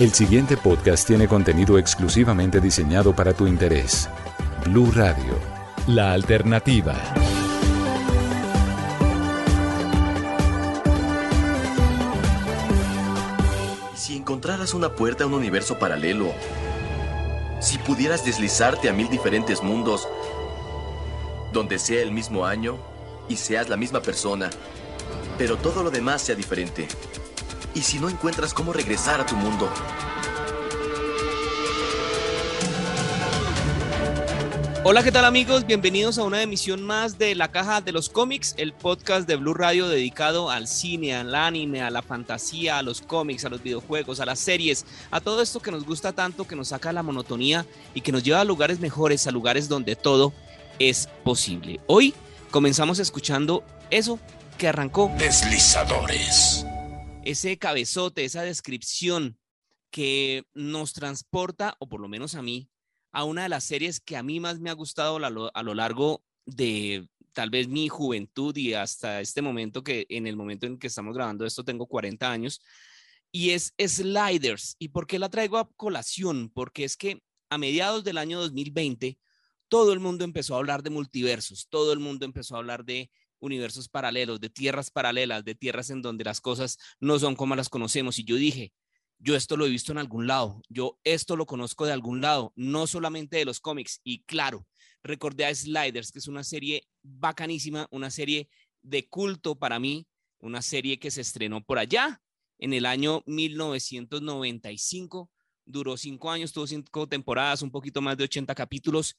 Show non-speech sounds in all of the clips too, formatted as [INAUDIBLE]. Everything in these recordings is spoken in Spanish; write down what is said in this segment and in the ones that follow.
El siguiente podcast tiene contenido exclusivamente diseñado para tu interés. Blue Radio, la alternativa. Si encontraras una puerta a un universo paralelo, si pudieras deslizarte a mil diferentes mundos, donde sea el mismo año y seas la misma persona, pero todo lo demás sea diferente, y si no encuentras cómo regresar a tu mundo, Hola, ¿qué tal amigos? Bienvenidos a una emisión más de La Caja de los Cómics, el podcast de Blue Radio dedicado al cine, al anime, a la fantasía, a los cómics, a los videojuegos, a las series, a todo esto que nos gusta tanto, que nos saca la monotonía y que nos lleva a lugares mejores, a lugares donde todo es posible. Hoy comenzamos escuchando eso que arrancó. Deslizadores. Ese cabezote, esa descripción que nos transporta, o por lo menos a mí, a una de las series que a mí más me ha gustado a lo, largo de tal vez mi juventud y hasta este momento que en el momento en que estamos grabando esto tengo 40 años y es Sliders. ¿Y por qué la traigo a colación? Porque es que a mediados del año 2020 todo el mundo empezó a hablar de multiversos, todo el mundo empezó a hablar de universos paralelos, de tierras paralelas, de tierras en donde las cosas no son como las conocemos y yo dije, yo esto lo he visto en algún lado, yo esto lo conozco de algún lado, no solamente de los cómics. Y claro, recordé a Sliders, que es una serie bacanísima, una serie de culto para mí, una serie que se estrenó por allá en el año 1995, duró cinco años, tuvo cinco temporadas, un poquito más de 80 capítulos.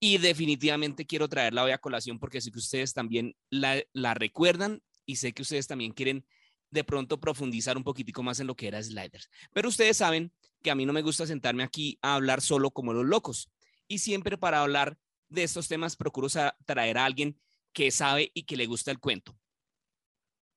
Y definitivamente quiero traerla hoy a colación porque sé que ustedes también la, la recuerdan y sé que ustedes también quieren de pronto profundizar un poquitico más en lo que era Sliders. Pero ustedes saben que a mí no me gusta sentarme aquí a hablar solo como los locos. Y siempre para hablar de estos temas procuro traer a alguien que sabe y que le gusta el cuento.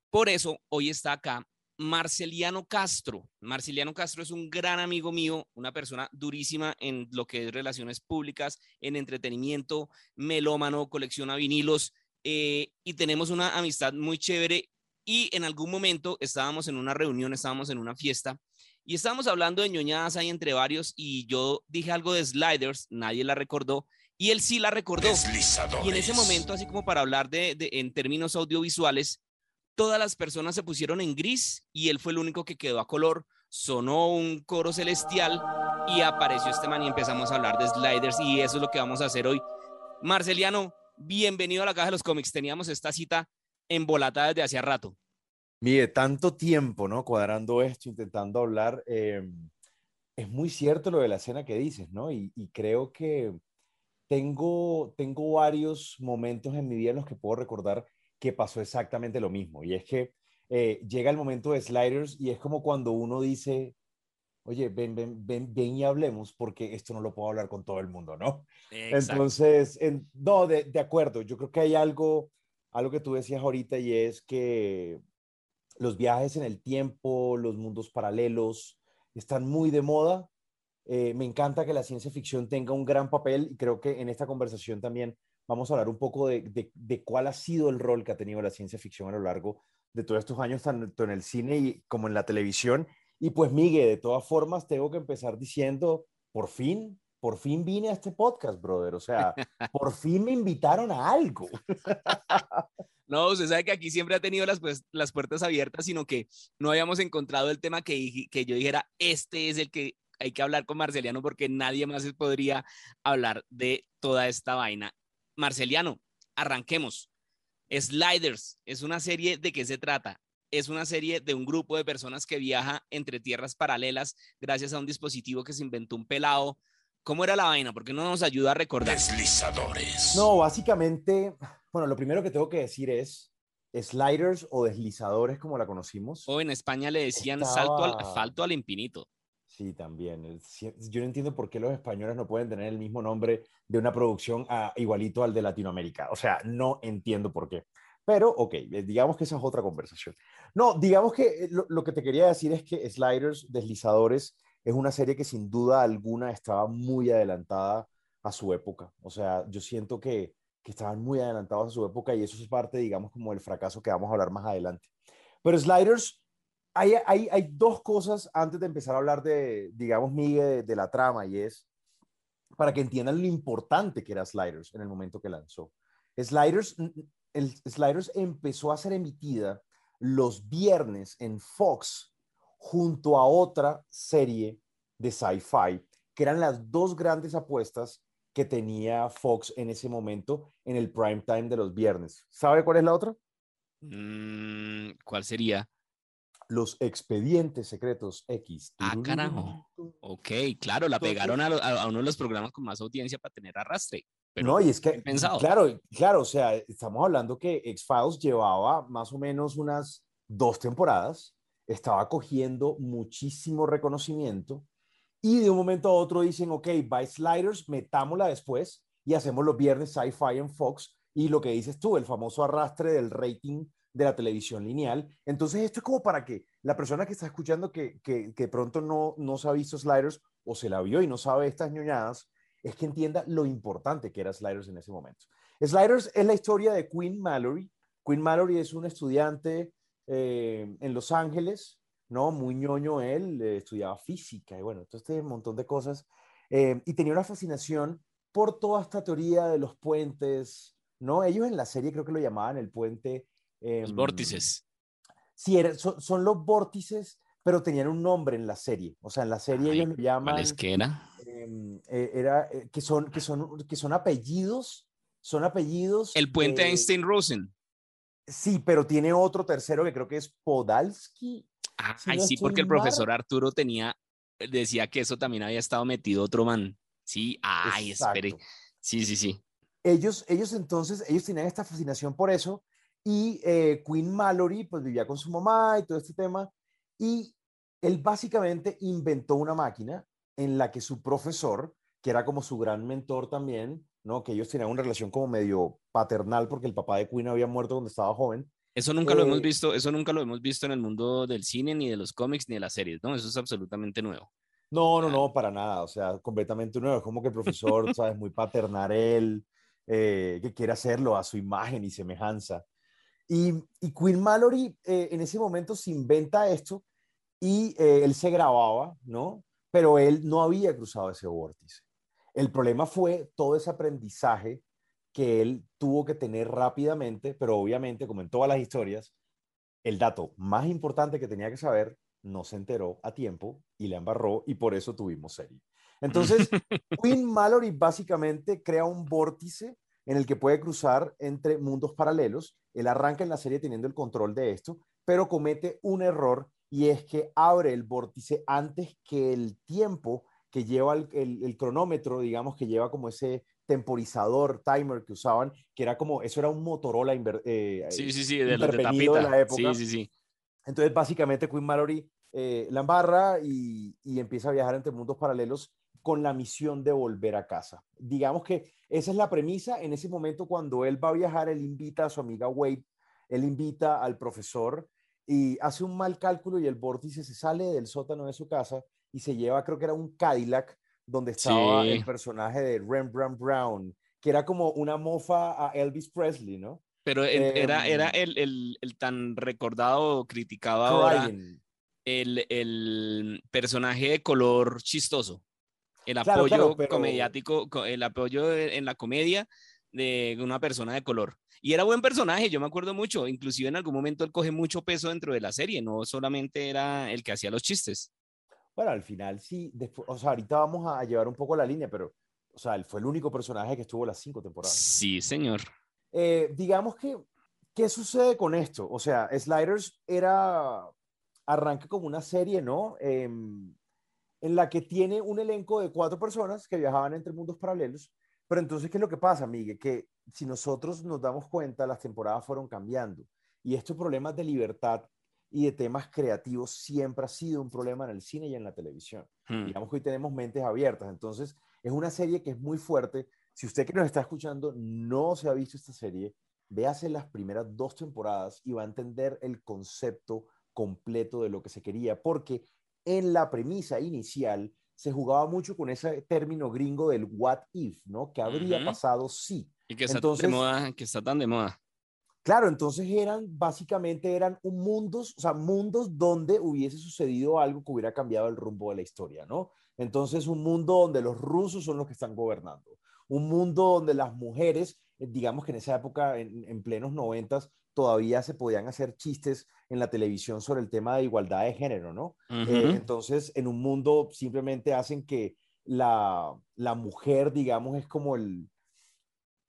Por eso hoy está acá Marceliano Castro. Marceliano Castro es un gran amigo mío, una persona durísima en lo que es relaciones públicas, en entretenimiento, melómano, colecciona vinilos eh, y tenemos una amistad muy chévere y en algún momento estábamos en una reunión, estábamos en una fiesta y estábamos hablando de ñoñadas ahí entre varios y yo dije algo de sliders, nadie la recordó y él sí la recordó. Y en ese momento, así como para hablar de, de, en términos audiovisuales, todas las personas se pusieron en gris y él fue el único que quedó a color. Sonó un coro celestial y apareció este man y empezamos a hablar de sliders y eso es lo que vamos a hacer hoy. Marceliano, bienvenido a la Caja de los Cómics. Teníamos esta cita embolatada desde hace rato. Mire, tanto tiempo, ¿no? Cuadrando esto, intentando hablar. Eh, es muy cierto lo de la escena que dices, ¿no? Y, y, creo que tengo, tengo varios momentos en mi vida en los que puedo recordar que pasó exactamente lo mismo. Y es que eh, llega el momento de sliders y es como cuando uno dice, oye, ven, ven, ven, ven y hablemos porque esto no lo puedo hablar con todo el mundo, ¿no? Exacto. Entonces, en, no, de, de acuerdo, yo creo que hay algo algo que tú decías ahorita y es que los viajes en el tiempo, los mundos paralelos, están muy de moda. Eh, me encanta que la ciencia ficción tenga un gran papel y creo que en esta conversación también vamos a hablar un poco de, de, de, cuál ha sido el rol que ha tenido la ciencia ficción a lo largo de todos estos años, tanto en el cine y como en la televisión. Y pues, Miguel, de todas formas, tengo que empezar diciendo, por fin, por fin vine a este podcast, brother. O sea, [LAUGHS] por fin me invitaron a algo. [LAUGHS] No, usted sabe que aquí siempre ha tenido las, pues, las puertas abiertas, sino que no habíamos encontrado el tema que, que yo dijera, este es el que hay que hablar con Marceliano porque nadie más podría hablar de toda esta vaina. Marceliano, arranquemos. Sliders es una serie de qué se trata. Es una serie de un grupo de personas que viaja entre tierras paralelas gracias a un dispositivo que se inventó un pelado ¿Cómo era la vaina? Porque no nos ayuda a recordar. Deslizadores. No, básicamente, bueno, lo primero que tengo que decir es, Sliders o deslizadores, como la conocimos. O en España le decían salto al, salto al infinito. Sí, también. Yo no entiendo por qué los españoles no pueden tener el mismo nombre de una producción a, igualito al de Latinoamérica. O sea, no entiendo por qué. Pero, ok, eh, digamos que esa es otra conversación. No, digamos que eh, lo, que te quería decir es que Sliders, Deslizadores, es una serie que sin duda alguna estaba muy adelantada a su época. O sea, yo siento que, que estaban muy adelantados a su época y eso es parte, digamos, como del fracaso que vamos a hablar más adelante. Pero Sliders hay, dos cosas antes de empezar a hablar de, digamos, Miguel, de, la trama, y es para que entiendan lo importante que era Sliders en el momento que lanzó. Sliders, el, Sliders empezó a ser emitida los viernes en Fox junto a otra serie de sci-fi, que eran las dos grandes apuestas que tenía Fox en ese momento en el prime time de los viernes. ¿Sabe cuál es la otra? Mm, ¿Cuál sería? Los expedientes secretos X. Ah, carajo. Ok, claro, la pegaron a, uno de los programas con más audiencia para tener arrastre. Pero no, y es que, claro, claro, o sea, estamos hablando que X-Files llevaba más o menos unas dos temporadas, estaba cogiendo muchísimo reconocimiento y de un momento a otro dicen, ok, by Sliders, metámosla después y hacemos los viernes sci-fi en Fox y lo que dices tú, el famoso arrastre del rating de la televisión lineal. Entonces, esto es como para que la persona que está escuchando que, que, pronto no, no se ha visto Sliders o se la vio y no sabe estas ñoñadas, es que entienda lo importante que era Sliders en ese momento. Sliders es la historia de Queen Mallory. Queen Mallory es un estudiante eh, en Los Ángeles, ¿no? Muy ñoño él, estudiaba física y bueno, entonces un montón de cosas. Eh, y tenía una fascinación por toda esta teoría de los puentes, ¿no? Ellos en la serie creo que lo llamaban el puente los em, vórtices. Sí, son, los vórtices, pero tenían un nombre en la serie. O sea, en la serie ellos lo llaman. ¿Cuál es que era? Em, eh, era eh, que, son, que, son, que son apellidos. Son apellidos. El puente Einstein-Rosen. Sí, pero tiene otro tercero que creo que es Podalski. Ah, sí, porque el profesor Arturo tenía, decía que eso también había estado metido otro man. Sí, ay, espere. Sí, sí, sí. Ellos, ellos entonces, ellos tenían esta fascinación por eso y eh, Queen Mallory, pues vivía con su mamá y todo este tema. Y él básicamente inventó una máquina en la que su profesor, que era como su gran mentor también, ¿no? Que ellos tenían una relación como medio paternal porque el papá de Queen había muerto cuando estaba joven. Eso nunca lo hemos eh, visto, eso nunca lo hemos visto en el mundo del cine, ni de los cómics, ni de las series, ¿no? Eso es absolutamente nuevo. No, no, no, para nada, o sea, completamente nuevo. Es como que el profesor, [LAUGHS] ¿sabes? Muy paternal él, eh, que quiere hacerlo a su imagen y semejanza. Y, Queen Mallory eh, en ese momento se inventa esto y eh, él se grababa, ¿no? Pero él no había cruzado ese vórtice. El problema fue todo ese aprendizaje que él tuvo que tener rápidamente, pero obviamente, como en todas las historias, el dato más importante que tenía que saber no se enteró a tiempo y le embarró y por eso tuvimos serie. Entonces, [LAUGHS] Queen Mallory básicamente crea un vórtice en el que puede cruzar entre mundos paralelos. Él arranca en la serie teniendo el control de esto, pero comete un error y es que abre el vórtice antes que el tiempo que lleva el, cronómetro, digamos que lleva como ese temporizador, timer que usaban, que era como, eso era un Motorola eh, sí, sí, sí, de, la época. Sí, sí, sí. Entonces, básicamente, Queen Mallory eh, la embarra y, y, empieza a viajar entre mundos paralelos con la misión de volver a casa. Digamos que esa es la premisa. En ese momento, cuando él va a viajar, él invita a su amiga Wade, él invita al profesor y hace un mal cálculo y el vórtice se sale del sótano de su casa y se lleva, creo que era un Cadillac, donde estaba el personaje de Rembrandt Brown, que era como una mofa a Elvis Presley, ¿no? Pero era, era em, el, el, tan recordado, criticado ahora, el, el personaje de color chistoso el apoyo comediático, el apoyo en la comedia de una persona de color. Y era buen personaje, yo me acuerdo mucho, inclusive en algún momento él coge mucho peso dentro de la serie, no solamente era el que hacía los chistes. Bueno, al final sí, o sea, ahorita vamos a llevar un poco la línea, pero, o sea, él fue el único personaje que estuvo las cinco temporadas. Sí, señor. Eh, digamos que, ¿qué sucede con esto? O sea, Sliders era, arranca como una serie, ¿no? Eh, en la que tiene un elenco de cuatro personas que viajaban entre mundos paralelos. Pero entonces, ¿qué es lo que pasa, Miguel? Que si nosotros nos damos cuenta, las temporadas fueron cambiando. Y estos problemas de libertad y de temas creativos siempre ha sido un problema en el cine y en la televisión. Hmm. Digamos que hoy tenemos mentes abiertas, entonces es una serie que es muy fuerte. Si usted que nos está escuchando no se ha visto esta serie, véase las primeras dos temporadas y va a entender el concepto completo de lo que se quería, porque en la premisa inicial se jugaba mucho con ese término gringo del what if, ¿no? ¿Qué habría pasado si? Y que está, Entonces- de moda, que está tan de moda. Claro, entonces eran, básicamente eran un mundos, o sea, mundos donde hubiese sucedido algo que hubiera cambiado el rumbo de la historia, ¿no? Entonces, un mundo donde los rusos son los que están gobernando, un mundo donde las mujeres, eh, digamos que en esa época, en, en plenos noventas, todavía se podían hacer chistes en la televisión sobre el tema de igualdad de género, ¿no? Eh, entonces, en un mundo simplemente hacen que la, la mujer, digamos, es como el,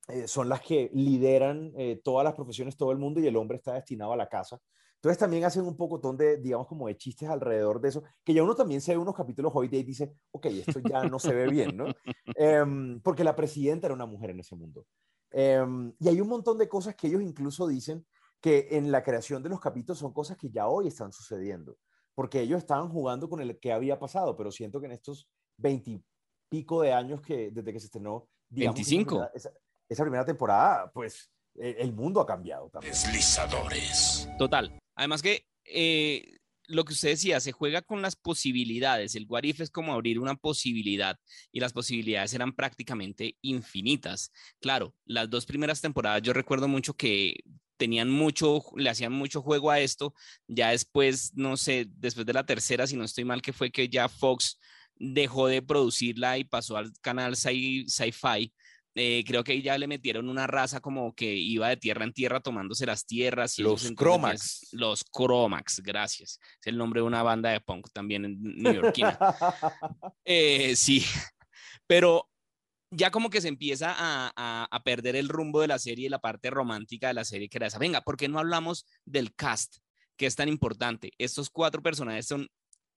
eh, son las que lideran eh, todas las profesiones, todo el mundo, y el hombre está destinado a la casa. Entonces también hacen un pocotón de, digamos, como de chistes alrededor de eso, que ya uno también se ve unos capítulos hoy de y dice, ok, esto ya no se ve bien, ¿no? [LAUGHS] Em, porque la presidenta era una mujer en ese mundo. Em, y hay un montón de cosas que ellos incluso dicen que en la creación de los capítulos son cosas que ya hoy están sucediendo, porque ellos estaban jugando con el que había pasado, pero siento que en estos veintipico de años que desde que se estrenó, digamos, esa 25. primera- Esa, esa primera temporada, pues eh, el mundo ha cambiado también. Deslizadores. Total. Además que eh, lo que usted decía, se juega con las posibilidades. El what if es como abrir una posibilidad y las posibilidades eran prácticamente infinitas. Claro, las dos primeras temporadas yo recuerdo mucho que tenían mucho, le hacían mucho juego a esto. Ya después, no sé, después de la tercera, si no estoy mal, que fue que ya Fox dejó de producirla y pasó al canal Sci- Sci-Fi. Eh, creo que ya le metieron una raza como que iba de tierra en tierra tomándose las tierras. Y Los Cromax. Los Cromax, gracias. Es el nombre de una banda de punk también en [LAUGHS] neoyorquina. Eh, sí, [LAUGHS] pero ya como que se empieza a, a- a perder el rumbo de la serie y la parte romántica de la serie que era esa. Venga, ¿por qué no hablamos del cast, que es tan importante? Estos cuatro personajes son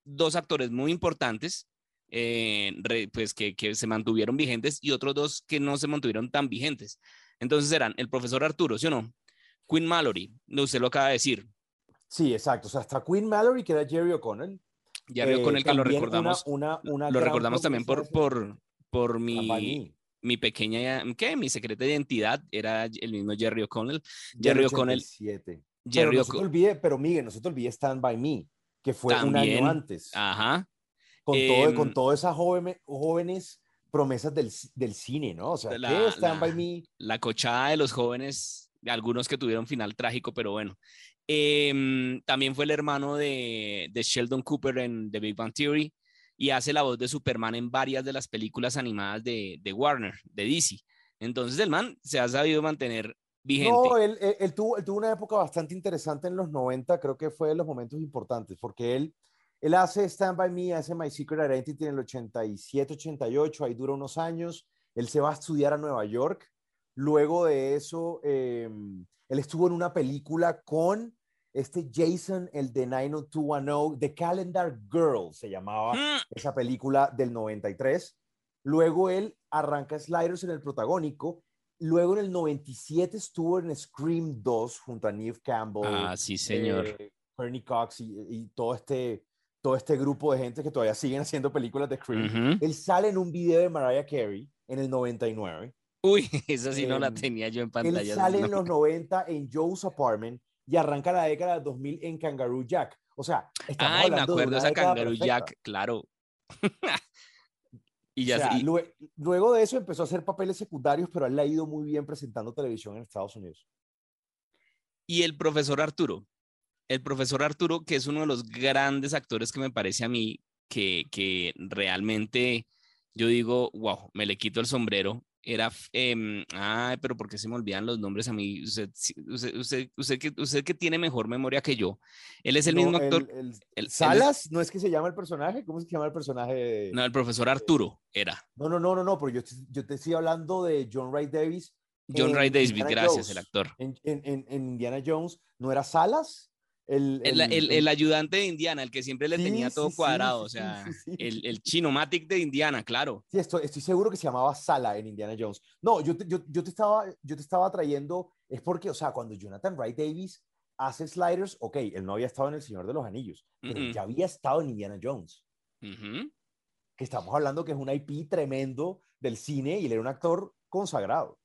dos actores muy importantes, eh, pues que, que se mantuvieron vigentes y otros dos que no se mantuvieron tan vigentes. Entonces eran el profesor Arturo, ¿sí o no? Queen Mallory, usted lo acaba de decir. Sí, exacto. O sea, hasta Queen Mallory, que era Jerry O'Connell. Jerry eh, O'Connell, que lo también recordamos, Una, una, una lo recordamos también por, por, por mi, Campaní. mi pequeña, ¿qué? Mi secreta de identidad era el mismo Jerry O'Connell. Jerry O'Connell. 87. Pero Jerry no se te O'Connell. olvide, pero Miguel, no se te olvide Stand By Me, que fue un También. año antes. Ajá. con, todo, em, con todas esas jóvenes, jóvenes promesas del, del cine, ¿no? O sea, La- ¿qué Stand la- By Me? La cochada de los jóvenes, algunos que tuvieron final trágico, pero bueno. Em, también fue el hermano de, de Sheldon Cooper en The Big Bang Theory y hace la voz de Superman en varias de las películas animadas de, de Warner, de DC. Entonces el man se ha sabido mantener vigente. No, él, él- tuvo una época bastante interesante en los 90, creo que fue de los momentos importantes, porque él, él hace Stand By Me, hace My Secret Identity en el 87, 88, ahí dura unos años, él se va a estudiar a Nueva York, luego de eso, eh, él estuvo en una película con este Jason, el de 90210, The Calendar Girl se llamaba Mm, esa película del 93. Luego él arranca Sliders en el protagónico. Luego en el 97 estuvo en Scream 2 junto a Neve Campbell, Ah, sí, señor. eh, Bernie Cox y, y todo, este, todo este grupo de gente que todavía siguen haciendo películas de Scream. Ujú. Él sale en un video de Mariah Carey en el 99. Uy, [LAUGHS] esa sí no la Em, tenía yo en Él pantalla. sale no. en los 90 en Joe's Apartment y arranca la década de 2000 en Kangaroo Jack. O sea, estamos Ay, me hablando de acuerdo de esa Kangaroo perfecta. Jack, claro. [LAUGHS] y ya O sea, sé- y- lue- luego de eso empezó a hacer papeles secundarios, pero él le ha ido muy bien presentando televisión en Estados Unidos. Y el profesor Arturo, el profesor Arturo, que es uno de los grandes actores que me parece a mí que, que realmente yo digo, wow, me le quito el sombrero. Era, em, ay, pero ¿por qué se me olvidan los nombres a mí? Usted, usted, usted, usted que, usted que tiene mejor memoria que yo. Él es el No, mismo actor. el- es- ¿Salas? ¿No es que se llama el personaje? ¿Cómo se llama el personaje? de- no, el profesor Arturo era. No, no, no, no, no, pero yo te, yo te estoy hablando de John Wright Davis. John Ray Davis, Indiana gracias, el actor. En- en- en Indiana Jones, ¿no era Salas? El, El, el- ayudante de Indiana, el que siempre le Sí, tenía todo sí, cuadrado, sí, o sea, el, chinomatic de Indiana, claro. Sí, estoy, estoy seguro que se llamaba Sala en Indiana Jones. No, yo te, yo, yo te estaba, yo te estaba trayendo, es porque, o sea, cuando Jonathan Wright Davis hace Sliders, ok, él no había estado en El Señor de los Anillos, pero ya había estado en Indiana Jones, que estamos hablando que es un IP tremendo del cine y él era un actor consagrado.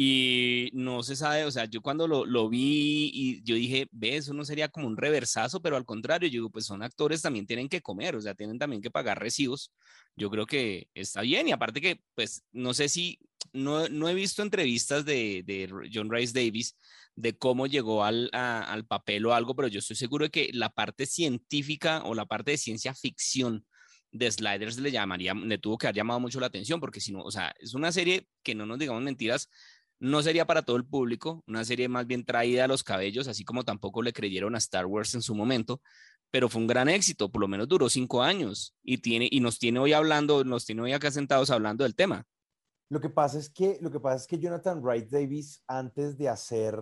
Y no se sabe, o sea, yo cuando lo, lo vi y yo dije, ve, eso no sería como un reversazo, pero al contrario, yo digo, pues son actores, también tienen que comer, o sea, tienen también que pagar recibos. Yo creo que está bien y aparte que, pues, no sé si, no, no he visto entrevistas de, John Rice Davis de cómo llegó al, al papel o algo, pero yo estoy seguro de que la parte científica o la parte de ciencia ficción de Sliders le llamaría, le tuvo que haber llamado mucho la atención, porque si no, o sea, es una serie que no nos digamos mentiras, no sería para todo el público, una serie más bien traída a los cabellos, así como tampoco le creyeron a Star Wars en su momento, pero fue un gran éxito, por lo menos duró cinco años y, tiene, y nos tiene hoy hablando, nos tiene hoy acá sentados hablando del tema. Lo que pasa es que, lo que, pasa es que Jonathan Wright Davis, antes de hacer,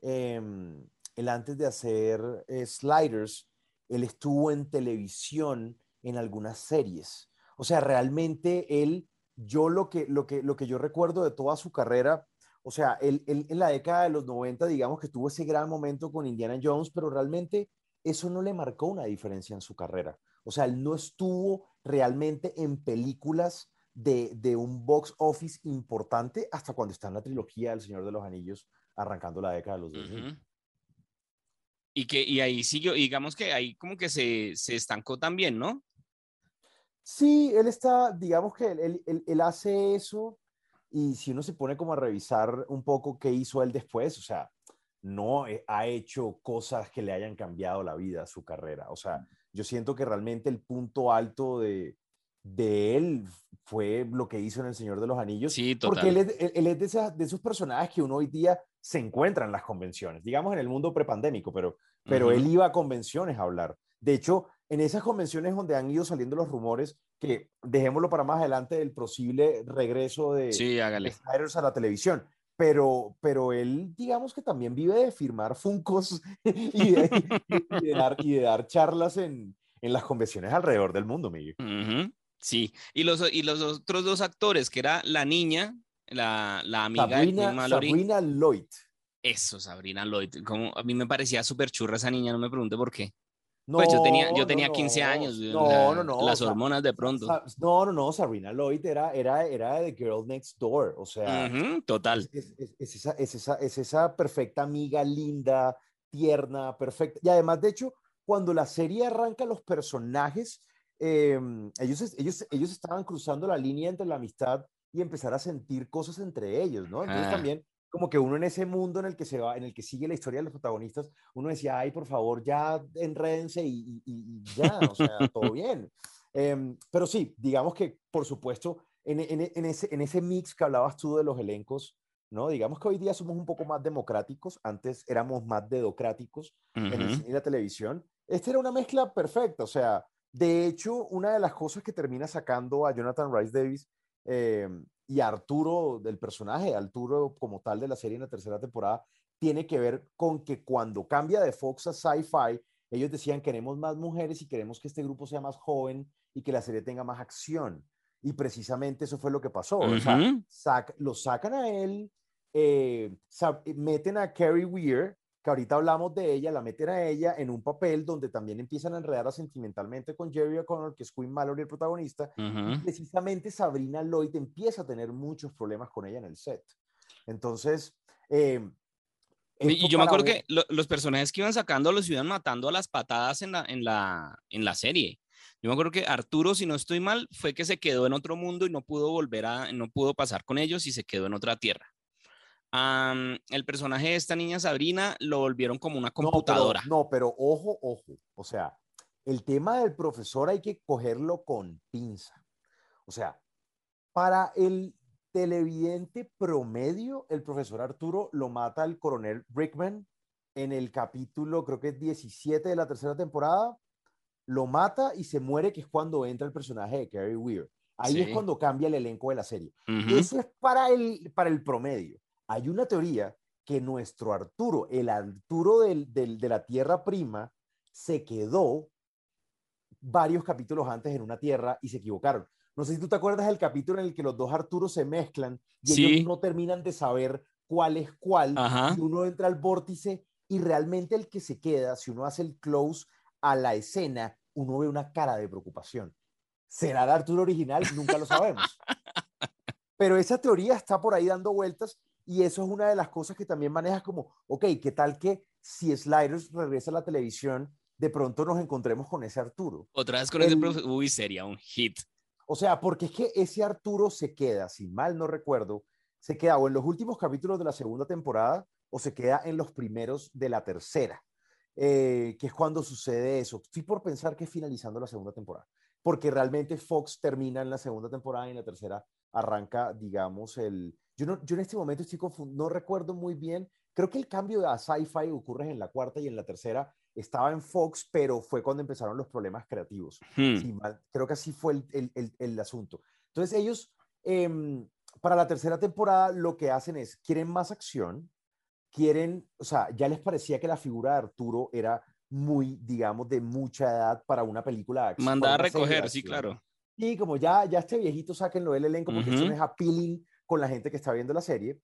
em, él antes de hacer eh, Sliders, él estuvo en televisión en algunas series. O sea, realmente él, yo lo que, lo que, lo que yo recuerdo de toda su carrera, o sea, él, él en la década de los 90, digamos que tuvo ese gran momento con Indiana Jones, pero realmente eso no le marcó una diferencia en su carrera. O sea, él no estuvo realmente en películas de, de un box office importante hasta cuando está en la trilogía del Señor de los Anillos, arrancando la década de los 2000. Ujú. Y que y ahí siguió, y digamos que ahí como que se, se estancó también, ¿no? Sí, él está, digamos que él- él- él hace eso y si uno se pone como a revisar un poco qué hizo él después, o sea, no eh, ha hecho cosas que le hayan cambiado la vida, su carrera. O sea, yo siento que realmente el punto alto de, de él fue lo que hizo en El Señor de los Anillos. Sí, Porque él total. es, él- él es de, esas- de esos personajes que uno hoy día se encuentra en las convenciones, digamos en el mundo prepandémico, pero, pero Ujú. él iba a convenciones a hablar. De hecho, en esas convenciones donde han ido saliendo los rumores, que dejémoslo para más adelante del posible regreso de, Sí, de a la televisión. Pero, pero él, digamos que también vive de firmar funcos [LAUGHS] y de, y de dar, y de dar charlas en, en las convenciones alrededor del mundo, Miguel. Sí, y los, y los otros dos actores, que era la niña, la, la amiga de Sabrina, Queen Mallory. Sabrina Lloyd. Eso, Sabrina Lloyd. Como, a mí me parecía súper churra esa niña, no me pregunte por qué. No, Pues yo tenía, yo no, tenía no, 15 años. No, sea, no, no. Las hormonas de pronto. No, no, no. Sabrina Lloyd era, era, era de Girl Next Door. O sea, total. es, es- es esa, es, esa, es esa perfecta amiga linda, tierna, perfecta. Y además, de hecho, cuando la serie arranca, los personajes, eh, ellos, ellos, ellos estaban cruzando la línea entre la amistad y empezar a sentir cosas entre ellos, ¿no? Entonces Ah. también como que uno en ese mundo en el que se va, en el que sigue la historia de los protagonistas, uno decía, ay, por favor, ya enrédense y, y- ya, o sea, todo bien. [LAUGHS] Em, pero sí, digamos que, por supuesto, en, en- en ese, en ese mix que hablabas tú de los elencos, ¿no? Digamos que hoy día somos un poco más democráticos, antes éramos más dedocráticos en el Ujú. cine y la televisión. Esta era una mezcla perfecta, o sea, de hecho, una de las cosas que termina sacando a Jonathan Rice Davis eh, y Arturo del personaje, Arturo como tal de la serie en la tercera temporada, tiene que ver con que cuando cambia de Fox a Sci-Fi, ellos decían queremos más mujeres y queremos que este grupo sea más joven y que la serie tenga más acción. Y precisamente eso fue lo que pasó. O sea, Ujú. sac- lo sacan a él, eh, meten a Carrie Weir, que ahorita hablamos de ella, la meten a ella en un papel donde también empiezan a enredarla sentimentalmente con Jerry O'Connor, que es Queen Mallory el protagonista, y precisamente Sabrina Lloyd empieza a tener muchos problemas con ella en el set. Entonces, eh, Y yo me acuerdo que lo- los personajes que iban sacando los iban matando a las patadas en la, en la, en la serie. Yo me acuerdo que Arturo, si no estoy mal, fue que se quedó en otro mundo y no pudo volver a, no pudo pasar con ellos y se quedó en otra tierra. Am, el personaje de esta niña Sabrina lo volvieron como una No, pero- computadora. No, pero ojo, ojo. O sea, el tema del profesor hay que cogerlo con pinza. O sea, para el televidente promedio, el profesor Arturo lo mata el coronel Rickman en el capítulo, creo que es 17 de la tercera temporada. Lo mata y se muere, que es cuando entra el personaje de Carrie Weir. Ahí es Sí. cuando cambia el elenco de la serie. Ujú. Eso es para el, para el promedio. Hay una teoría que nuestro Arturo, el Arturo del, del- de la Tierra Prima, se quedó varios capítulos antes en una Tierra y se equivocaron. No sé si tú te acuerdas del capítulo en el que los dos Arturos se mezclan y Sí. ellos no terminan de saber cuál es cuál Ajá. y uno entra al vórtice y realmente el que se queda, si uno hace el close a la escena, uno ve una cara de preocupación. ¿Será el Arturo original? Nunca lo sabemos. [LAUGHS] Pero esa teoría está por ahí dando vueltas y eso es una de las cosas que también manejas como, ok, ¿qué tal que si Sliders regresa a la televisión, de pronto nos encontremos con ese Arturo? Otra vez con ese profe, uy, sería un hit. O sea, porque es que ese Arturo se queda, si mal no recuerdo, se queda o en los últimos capítulos de la segunda temporada o se queda en los primeros de la tercera, eh, que es cuando sucede eso. Estoy por pensar que es finalizando la segunda temporada, porque realmente Fox termina en la segunda temporada y en la tercera arranca, digamos, el... Yo, no, yo en este momento estoy no recuerdo muy bien, creo que el cambio a sci-fi ocurre en la cuarta y en la tercera estaba en Fox, pero fue cuando empezaron los problemas creativos. Hmm. creo que así fue el, el, el, el asunto. Entonces ellos, eh, para la tercera temporada, lo que hacen es, quieren más acción, quieren, o sea, ya les parecía que la figura de Arturo era muy, digamos, de mucha edad para una película de acción. Mandar a recoger, sí, claro. Y como ya, ya este viejito, sáquenlo del elenco porque uh es appealing con la gente que está viendo la serie.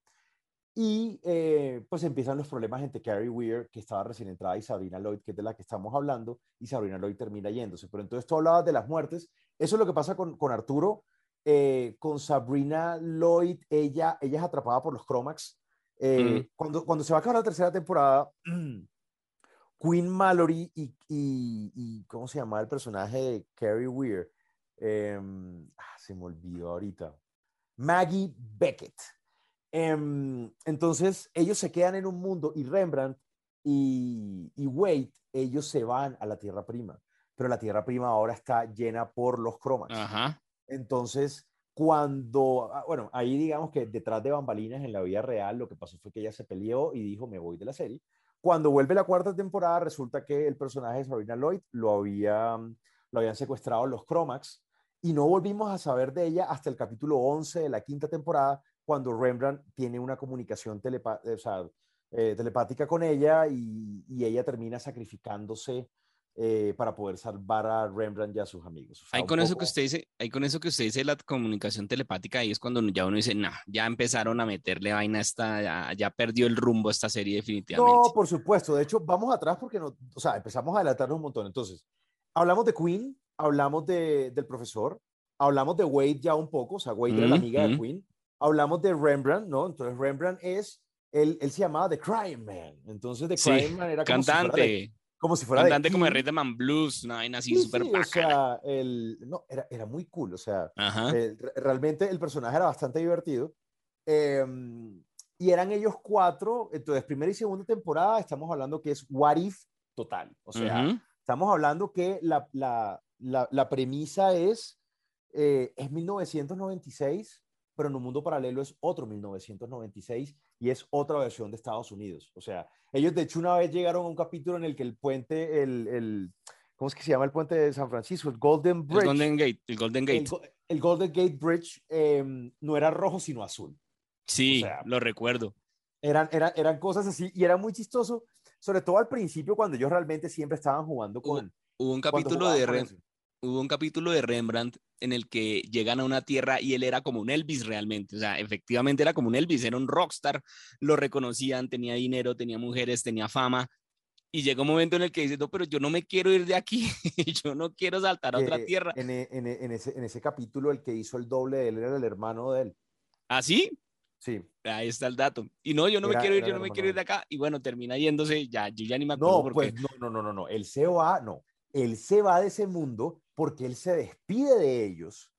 Y eh, pues empiezan los problemas entre Carrie Weir, que estaba recién entrada, y Sabrina Lloyd, que es de la que estamos hablando, y Sabrina Lloyd termina yéndose. Pero entonces tú hablabas de las muertes. Eso es lo que pasa con, con Arturo. Eh, con Sabrina Lloyd, ella, ella es atrapada por los Cromax eh, cuando, cuando se va a acabar la tercera temporada, [CLEARS THROAT] Queen Mallory y, y, ¿cómo se llama el personaje de Carrie Weir? Em, ah, se me olvidó ahorita. Maggie Beckett. Em, entonces, ellos se quedan en un mundo y Rembrandt y, y Wade, ellos se van a la Tierra Prima, pero la Tierra Prima ahora está llena por los cromas. Entonces, cuando, ah, bueno, ahí digamos que detrás de bambalinas en la vida real, lo que pasó fue que ella se peleó y dijo, me voy de la serie. Cuando vuelve la cuarta temporada, resulta que el personaje de Sabrina Lloyd lo, había, lo habían secuestrado los Cromax y no volvimos a saber de ella hasta el capítulo 11 de la quinta temporada, cuando Rembrandt tiene una comunicación eh, telepática con ella y, y ella termina sacrificándose eh, para poder salvar a Rembrandt y a sus amigos. ahí con eso que usted dice, ahí con eso que usted dice la comunicación telepática, ahí es cuando ya uno dice, no, ya empezaron a meterle vaina esta, ya, perdió el rumbo esta serie definitivamente. No, por supuesto, de hecho vamos atrás porque no, o sea, empezamos a adelantarnos un montón. Entonces, hablamos de Queen, hablamos de, del profesor, hablamos de Wade ya un poco, o sea, Wade era la amiga de Queen, hablamos de Rembrandt, ¿no? Entonces Rembrandt es, él, él se llamaba The Crime Man, entonces The Crime Man era como cantante. como si fuera Cantante como de Rhythm and Blues, una vaina así súper sí, o sea, el, no, era, era muy cool, o sea, realmente el personaje era bastante divertido. Em, y eran ellos cuatro, entonces primera y segunda temporada estamos hablando que es What If total, o sea, estamos hablando que la, la, la, la premisa es, eh, es 1996, pero en un mundo paralelo es otro 1996 y es otra versión de Estados Unidos. O sea, ellos de hecho una vez llegaron a un capítulo en el que el puente, el, el ¿cómo es que se llama el puente de San Francisco? El Golden Bridge. El Golden Gate. El Golden Gate, el, Golden Gate Bridge em, no era rojo sino azul. Sí, lo recuerdo. Eran, eran, eran cosas así y era muy chistoso, sobre todo al principio cuando ellos realmente siempre estaban jugando con... Hubo, un capítulo de hubo un capítulo de Rembrandt en el que llegan a una tierra y él era como un Elvis realmente, o sea, efectivamente era como un Elvis, era un rockstar, lo reconocían, tenía dinero, tenía mujeres, tenía fama, y llega un momento en el que dice, no, pero yo no me quiero ir de aquí, [LAUGHS] yo no quiero saltar a otra eh, tierra. En, en, en, ese, en ese capítulo el que hizo el doble de él era el hermano de él. ¿Ah, sí? Sí. Ahí está el dato. Y no, yo no me quiero ir, yo no me quiero ir de acá. Y bueno, termina yéndose, ya, yo ya ni me acuerdo. No, pues no, no, no, no, no. El COA, no. Él se va de ese mundo porque él se despide de ellos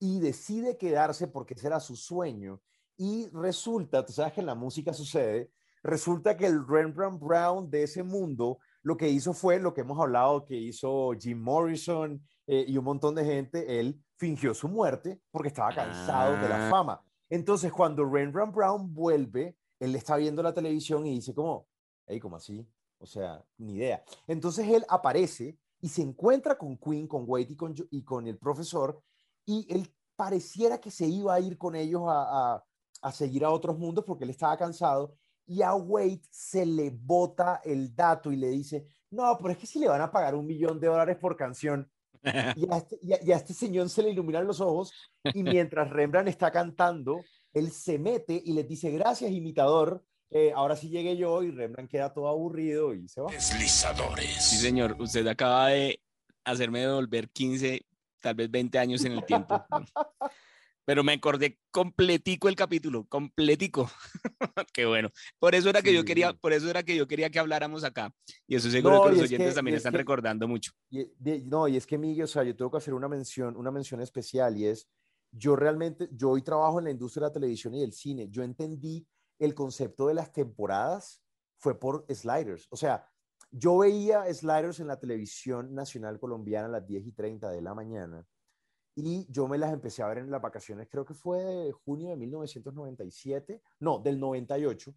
y decide quedarse porque ese era su sueño. Y resulta, tú sabes que en la música sucede, resulta que el Rembrandt Brown de ese mundo lo que hizo fue lo que hemos hablado que hizo Jim Morrison eh, y un montón de gente, él fingió su muerte porque estaba cansado de la ah. fama. Entonces, cuando Rembrandt Brown vuelve, él está viendo la televisión y dice como, hey, ¿cómo así? O sea, ni idea. Entonces él aparece y se encuentra con Queen, con Wade y con, y con el profesor, y él pareciera que se iba a ir con ellos a, a, seguir a otros mundos porque él estaba cansado, y a Wade se le bota el dato y le dice, no, pero es que si le van a pagar un millón de dólares por canción, [LAUGHS] y a, este, y a este señor se le iluminan los ojos, y mientras [LAUGHS] Rembrandt está cantando, él se mete y le dice, gracias, imitador, eh, ahora sí llegué yo y Rembrandt queda todo aburrido y se va. Deslizadores. Sí, señor, usted acaba de hacerme devolver 15, tal vez 20 años en el tiempo. [LAUGHS] Pero me acordé completico el capítulo, completico. [LAUGHS] Qué bueno. Por eso era que yo quería, por eso era que yo quería que habláramos acá. Y eso seguro No, que los es oyentes que- también están que- recordando mucho. Y, de- no, y es que Miguel, o sea, yo tengo que hacer una mención, una mención especial y es, yo realmente, yo hoy trabajo en la industria de la televisión y del cine, yo entendí el concepto de las temporadas fue por Sliders, o sea, yo veía Sliders en la televisión nacional colombiana a las 10 y 30 de la mañana y yo me las empecé a ver en las vacaciones, creo que fue de junio de 1997, no, del 98,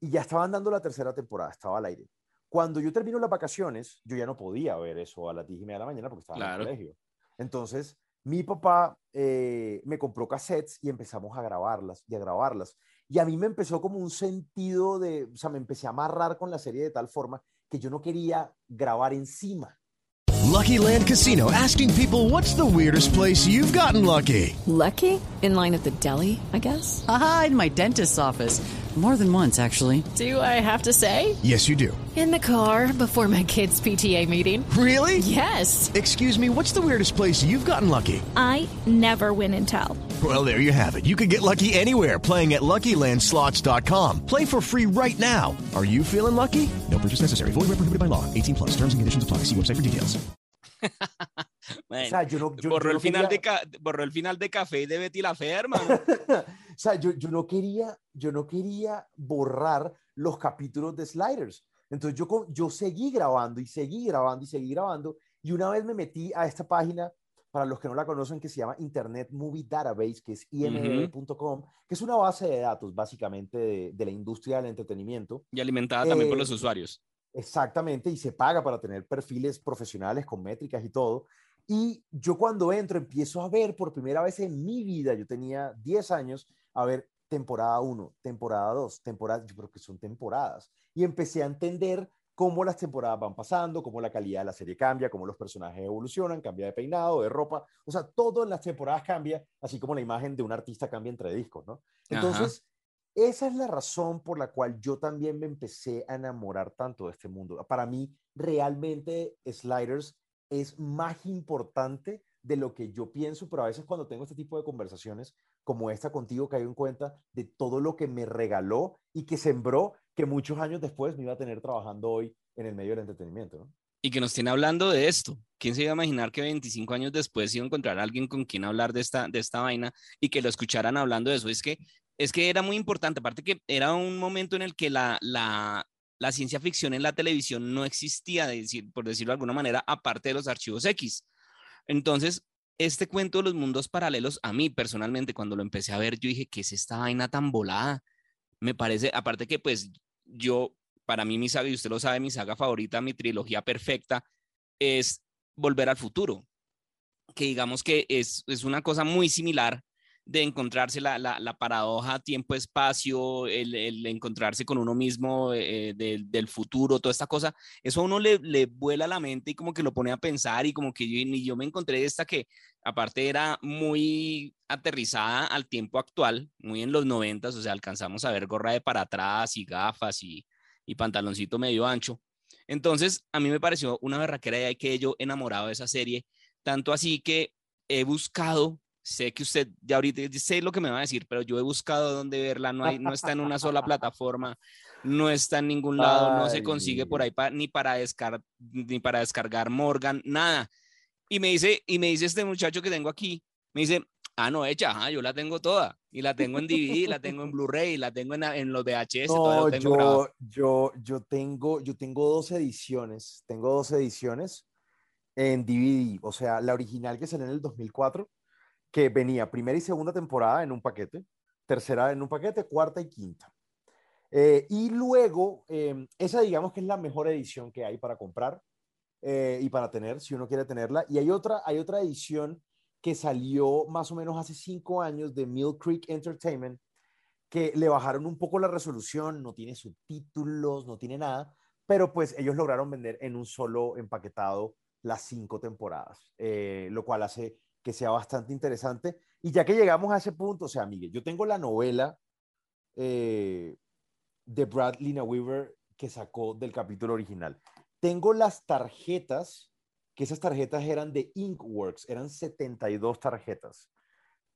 y ya estaban dando la tercera temporada, estaba al aire. Cuando yo termino las vacaciones, yo ya no podía ver eso a las 10 y media de la mañana porque estaba Claro. en el colegio. Entonces, mi papá eh, me compró cassettes y empezamos a grabarlas y a grabarlas. Y a mí me empezó como un sentido de, o sea, me empecé a amarrar con la serie de tal forma que yo no quería grabar encima. Lucky Land Casino asking people what's the weirdest place you've gotten lucky? Lucky? In line at the deli, I guess? Aha, in my dentist's office. More than once, actually. Do I have to say? Yes, you do. In the car before my kids' PTA meeting. Really? Yes. Excuse me, what's the weirdest place you've gotten lucky? I never win and tell. Well, there you have it. You can get lucky anywhere playing at LuckyLandSlots.com. Play for free right now. Are you feeling lucky? No purchase necessary. Void where prohibited by law. 18 plus. Terms and conditions apply. See website for details. [LAUGHS] Bueno, O sea, yo no, yo- borró, yo el no final de quería- ca- borró el final de Café de Betty la Fea, hermano. [LAUGHS] o sea, yo, yo no quería, yo no quería borrar los capítulos de Sliders. Entonces yo, yo seguí grabando y seguí grabando y seguí grabando. Y una vez me metí a esta página, para los que no la conocen, que se llama Internet Movie Database, que es imdb.com, que es una base de datos básicamente de, de la industria del entretenimiento. Y alimentada también por Eh, los usuarios. Exactamente, y se paga para tener perfiles profesionales con métricas y todo. Y yo cuando entro empiezo a ver por primera vez en mi vida, yo tenía 10 años, a ver temporada 1, temporada 2, temporada, yo creo que son temporadas. Y empecé a entender cómo las temporadas van pasando, cómo la calidad de la serie cambia, cómo los personajes evolucionan, cambia de peinado, de ropa, o sea, todo en las temporadas cambia, así como la imagen de un artista cambia entre discos, ¿no? Ajá. Entonces, esa es la razón por la cual yo también me empecé a enamorar tanto de este mundo. Para mí, realmente Sliders es más importante de lo que yo pienso, pero a veces cuando tengo este tipo de conversaciones como esta contigo, caigo en cuenta de todo lo que me regaló y que sembró que muchos años después me iba a tener trabajando hoy en el medio del entretenimiento. Y que nos tiene hablando de esto. ¿Quién se iba a imaginar que 25 años después iba a encontrar a alguien con quien hablar de esta, de esta vaina y que lo escucharan hablando de eso? Es que, es que era muy importante. Aparte que era un momento en el que la, la, ciencia ficción en la televisión no existía, por decirlo de alguna manera, aparte de los archivos X. Entonces, este cuento de los mundos paralelos, a mí personalmente, cuando lo empecé a ver, yo dije, ¿qué es esta vaina tan volada? Me parece, aparte que pues yo, para mí mi saga, y usted lo sabe, mi saga favorita, mi trilogía perfecta, es Volver al Futuro, que digamos que es, es una cosa muy similar de encontrarse la, la, la paradoja tiempo-espacio, el, el, encontrarse con uno mismo eh, del, del, futuro, toda esta cosa, eso a uno le, le, vuela la mente y como que lo pone a pensar y como que yo, ni yo me encontré esta que aparte era muy aterrizada al tiempo actual, muy en los noventas, o sea, alcanzamos a ver gorra de para atrás y gafas y, y pantaloncito medio ancho. Entonces, a mí me pareció una berraquera y que yo enamorado de esa serie, tanto así que he buscado sé que usted ya ahorita sé lo que me va a decir, pero yo he buscado dónde verla, no, hay, no está en una sola plataforma, no está en ningún lado, Ay. no se consigue por ahí pa, ni, para descar, ni para descargar Morgan, nada. Y me dice, y me dice este muchacho que tengo aquí, me dice, ah, no, hecha, ajá, yo la tengo toda, y la tengo en DVD, la tengo en Blu-ray, la tengo en, en, los VHS, no, tengo yo, yo, yo tengo, yo tengo dos ediciones, tengo dos ediciones en DVD, o sea, la original que salió en el 2004, que venía primera y segunda temporada en un paquete, tercera en un paquete, cuarta y quinta. Eh, y luego, eh, esa digamos que es la mejor edición que hay para comprar eh, y para tener, si uno quiere tenerla. Y hay otra, hay otra edición que salió más o menos hace cinco años de Mill Creek Entertainment, que le bajaron un poco la resolución, no tiene subtítulos, no tiene nada, pero pues ellos lograron vender en un solo empaquetado las cinco temporadas, eh, lo cual hace que sea bastante interesante. Y ya que llegamos a ese punto, o sea, Miguel, yo tengo la novela eh, de Brad Lina Weaver que sacó del capítulo original. Tengo las tarjetas, que esas tarjetas eran de Inkworks, eran 72 tarjetas.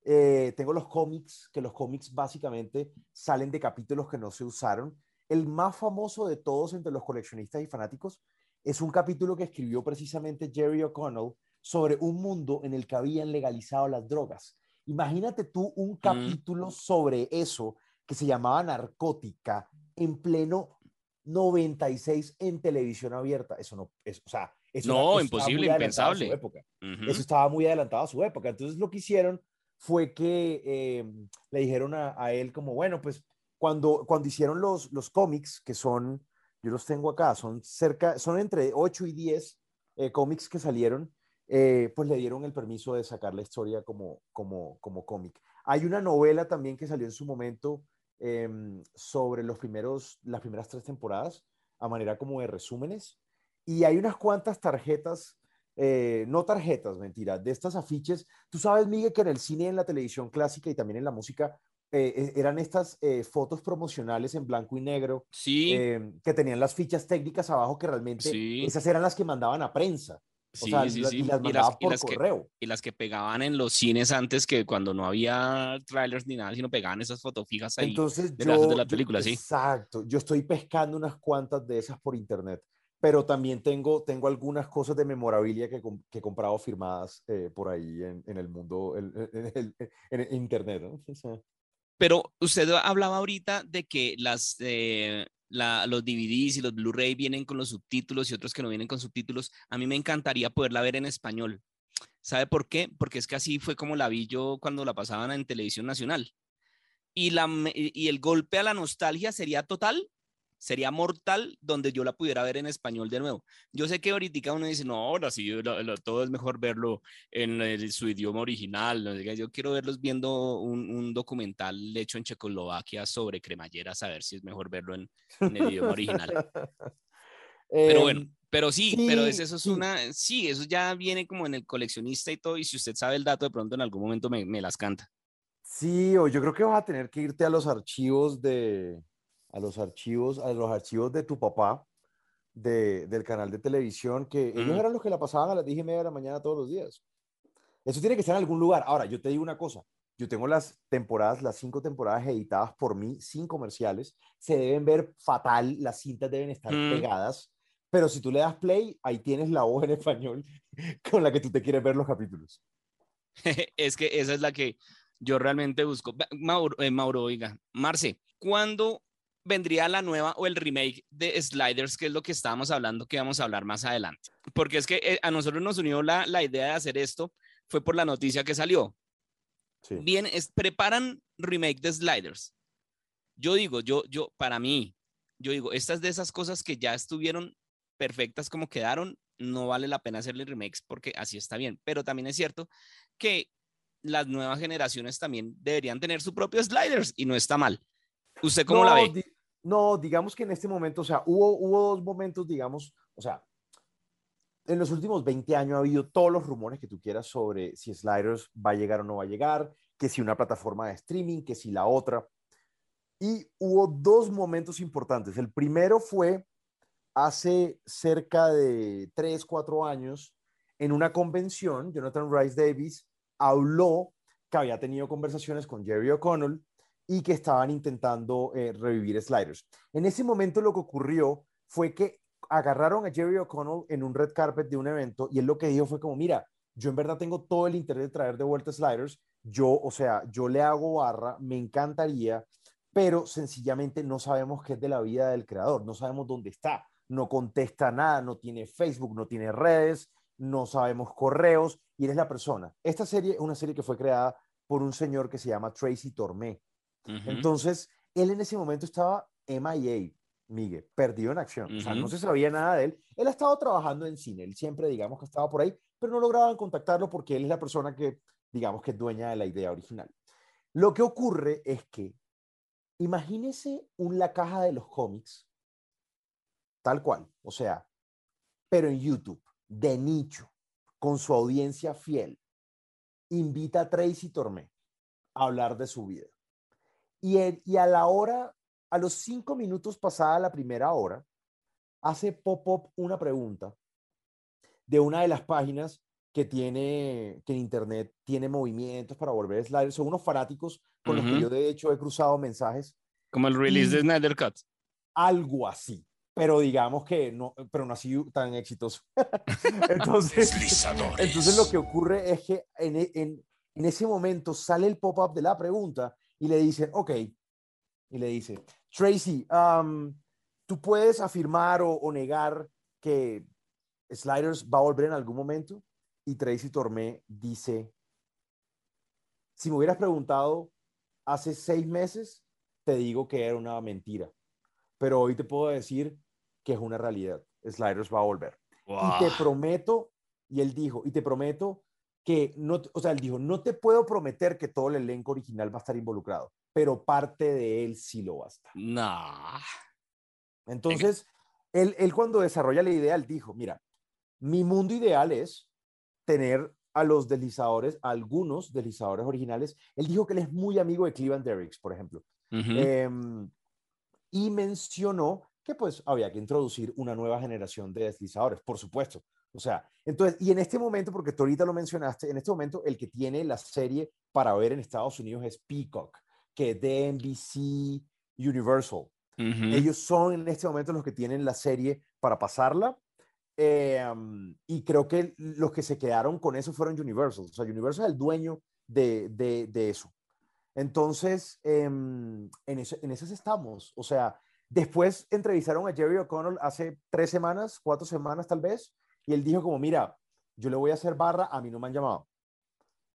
Eh, tengo los cómics, que los cómics básicamente salen de capítulos que no se usaron. El más famoso de todos entre los coleccionistas y fanáticos es un capítulo que escribió precisamente Jerry O'Connell sobre un mundo en el que habían legalizado las drogas. Imagínate tú un capítulo sobre eso que se llamaba Narcótica en pleno 96 en televisión abierta. Eso no, es, o sea, eso no, era- imposible, impensable. época. Eso estaba muy adelantado a su época. Entonces lo que hicieron fue que eh, le dijeron a, a él como, bueno, pues cuando, cuando hicieron los, los cómics, que son, yo los tengo acá, son cerca, son entre 8 y 10 eh, cómics que salieron, eh, pues le dieron el permiso de sacar la historia como, como, como cómic. Hay una novela también que salió en su momento em, sobre los primeros, las primeras tres temporadas, a manera como de resúmenes. Y hay unas cuantas tarjetas, eh, no tarjetas, mentira, de estas afiches. Tú sabes, Miguel, que en el cine, en la televisión clásica y también en la música, eh, eh, eran estas eh, fotos promocionales en blanco y negro, Sí. eh, que tenían las fichas técnicas abajo, que realmente Sí. esas eran las que mandaban a prensa. O Sí, sea, sí, sí. y las mandaban por que, correo. y las que pegaban en los cines antes que cuando no había trailers ni nada, sino pegaban esas fotofijas ahí Entonces, detrás yo, de la yo- película, sí. Exacto. Yo estoy pescando unas cuantas de esas por internet, pero también tengo, tengo algunas cosas de memorabilia que, que he comprado firmadas eh, por ahí en, en el mundo, en- en- en internet. ¿no? [LAUGHS] O sea, Pero usted hablaba ahorita de que las, eh, los DVDs y los Blu-ray vienen con los subtítulos y otros que no vienen con subtítulos. A mí me encantaría poderla ver en español. ¿Sabe por qué? Porque es que así fue como la vi yo cuando la pasaban en televisión nacional. Y, la, y el golpe a la nostalgia sería total, sería mortal donde yo la pudiera ver en español de nuevo. Yo sé que ahorita uno dice, no, ahora sí, lo- lo- todo es mejor verlo en el- su idioma original. no. Yo quiero verlos viendo un, un documental hecho en Checoslovaquia sobre cremalleras, a ver si es mejor verlo en, en el idioma original. [LAUGHS] Pero bueno, Em, pero sí, pero es- eso es una, sí, eso ya viene como en el coleccionista y todo, y si usted sabe el dato, de pronto en algún momento me, me las canta. Sí, o yo creo que vas a tener que irte a los archivos de, a los archivos, a los archivos de tu papá, de, del canal de televisión, que ellos Ujú. eran los que la pasaban a las 10 y media de la mañana todos los días. Eso tiene que estar en algún lugar. Ahora, yo te digo una cosa. Yo tengo las temporadas, las cinco temporadas editadas por mí, sin comerciales. Se deben ver fatal, las cintas deben estar Mm. pegadas. Pero si tú le das play, ahí tienes la voz en español [LAUGHS] con la que tú te quieres ver los capítulos. [LAUGHS] es que esa es la que yo realmente busco. Mauro, eh, Mauro, oiga, Marce, ¿cuándo vendría la nueva o el remake de Sliders, que es lo que estábamos hablando, que vamos a hablar más adelante? Porque es que eh, a nosotros nos unió la, la idea de hacer esto, fue por la noticia que salió. Bien, es, preparan remake de Sliders. Yo digo, yo, yo, para mí, yo digo, estas de esas cosas que ya estuvieron perfectas como quedaron, no vale la pena hacerle remakes porque así está bien. Pero también es cierto que las nuevas generaciones también deberían tener su propio sliders y no está mal. ¿Usted cómo la ve? No, digamos que en este momento, o sea, hubo dos momentos, digamos, o sea, en los últimos 20 años ha habido todos los rumores que tú quieras sobre si Sliders va a llegar o no va a llegar, que si una plataforma de streaming, que si la otra. Y hubo dos momentos importantes. El primero fue hace cerca de 3, 4 años, en una convención, Jonathan Rice Davis habló que había tenido conversaciones con Jerry O'Connell y que estaban intentando eh, revivir Sliders. En ese momento lo que ocurrió fue que agarraron a Jerry O'Connell en un red carpet de un evento y él lo que dijo fue como, mira, yo en verdad tengo todo el interés de traer de vuelta Sliders, yo, o sea, yo le hago barra, me encantaría, pero sencillamente no sabemos qué es de la vida del creador, no sabemos dónde está, no contesta nada, no tiene Facebook, no tiene redes, no sabemos correos y él es la persona. Esta serie es una serie que fue creada por un señor que se llama Tracy Tormé. Entonces, él en ese momento estaba MIA, Miguel, perdido en acción. O sea, no se sabía nada de él. Él ha estado trabajando en cine, él siempre, digamos, que estaba por ahí, pero no lograban contactarlo porque él es la persona que, digamos, que es dueña de la idea original. Lo que ocurre es que, imagínese un La Caja de los Cómics, tal cual, o sea, pero en YouTube, de nicho, con su audiencia fiel, invita a Tracy Tormé a hablar de su vida. Y, a la hora A los cinco minutos pasada la primera hora, hace pop-up una pregunta de una de las páginas que tiene, que en internet tiene movimientos para volver sliders. Son unos fanáticos con los que yo de hecho he cruzado mensajes. Como el release de Snyder Cut. Algo así. Pero digamos que no, pero no así tan exitoso. [LAUGHS] entonces, entonces lo que ocurre es que en, en, en ese momento sale el pop-up de la pregunta y le dicen, ok, y le dice, Tracy, um, ¿tú puedes afirmar o, o negar que Sliders va a volver en algún momento? Y Tracy Tormé dice, si me hubieras preguntado hace seis meses, te digo que era una mentira, pero hoy te puedo decir que es una realidad. Sliders va a volver. Y te prometo, y él dijo, y te prometo que no, o sea, él dijo, no te puedo prometer que todo el elenco original va a estar involucrado, pero parte de él sí lo va a estar. No. Entonces, él, él cuando desarrolla la idea, él dijo, mira, mi mundo ideal es tener a los deslizadores, a algunos deslizadores originales. Él dijo que él es muy amigo de Cleveland Derricks, por ejemplo. Em, y mencionó que pues había que introducir una nueva generación de deslizadores, por supuesto. O sea, entonces, y en este momento, porque tú ahorita lo mencionaste, en este momento el que tiene la serie para ver en Estados Unidos es Peacock, que es de NBC Universal. Ujú. Ellos son en este momento los que tienen la serie para pasarla. eh, um, y creo que los que se quedaron con eso fueron Universal. O sea, Universal es el dueño de, de, de eso. Entonces, em, en, eso, en esas estamos. O sea, después entrevistaron a Jerry O'Connell hace tres semanas, cuatro semanas tal vez, y él dijo como, mira, yo le voy a hacer barra, a mí no me han llamado.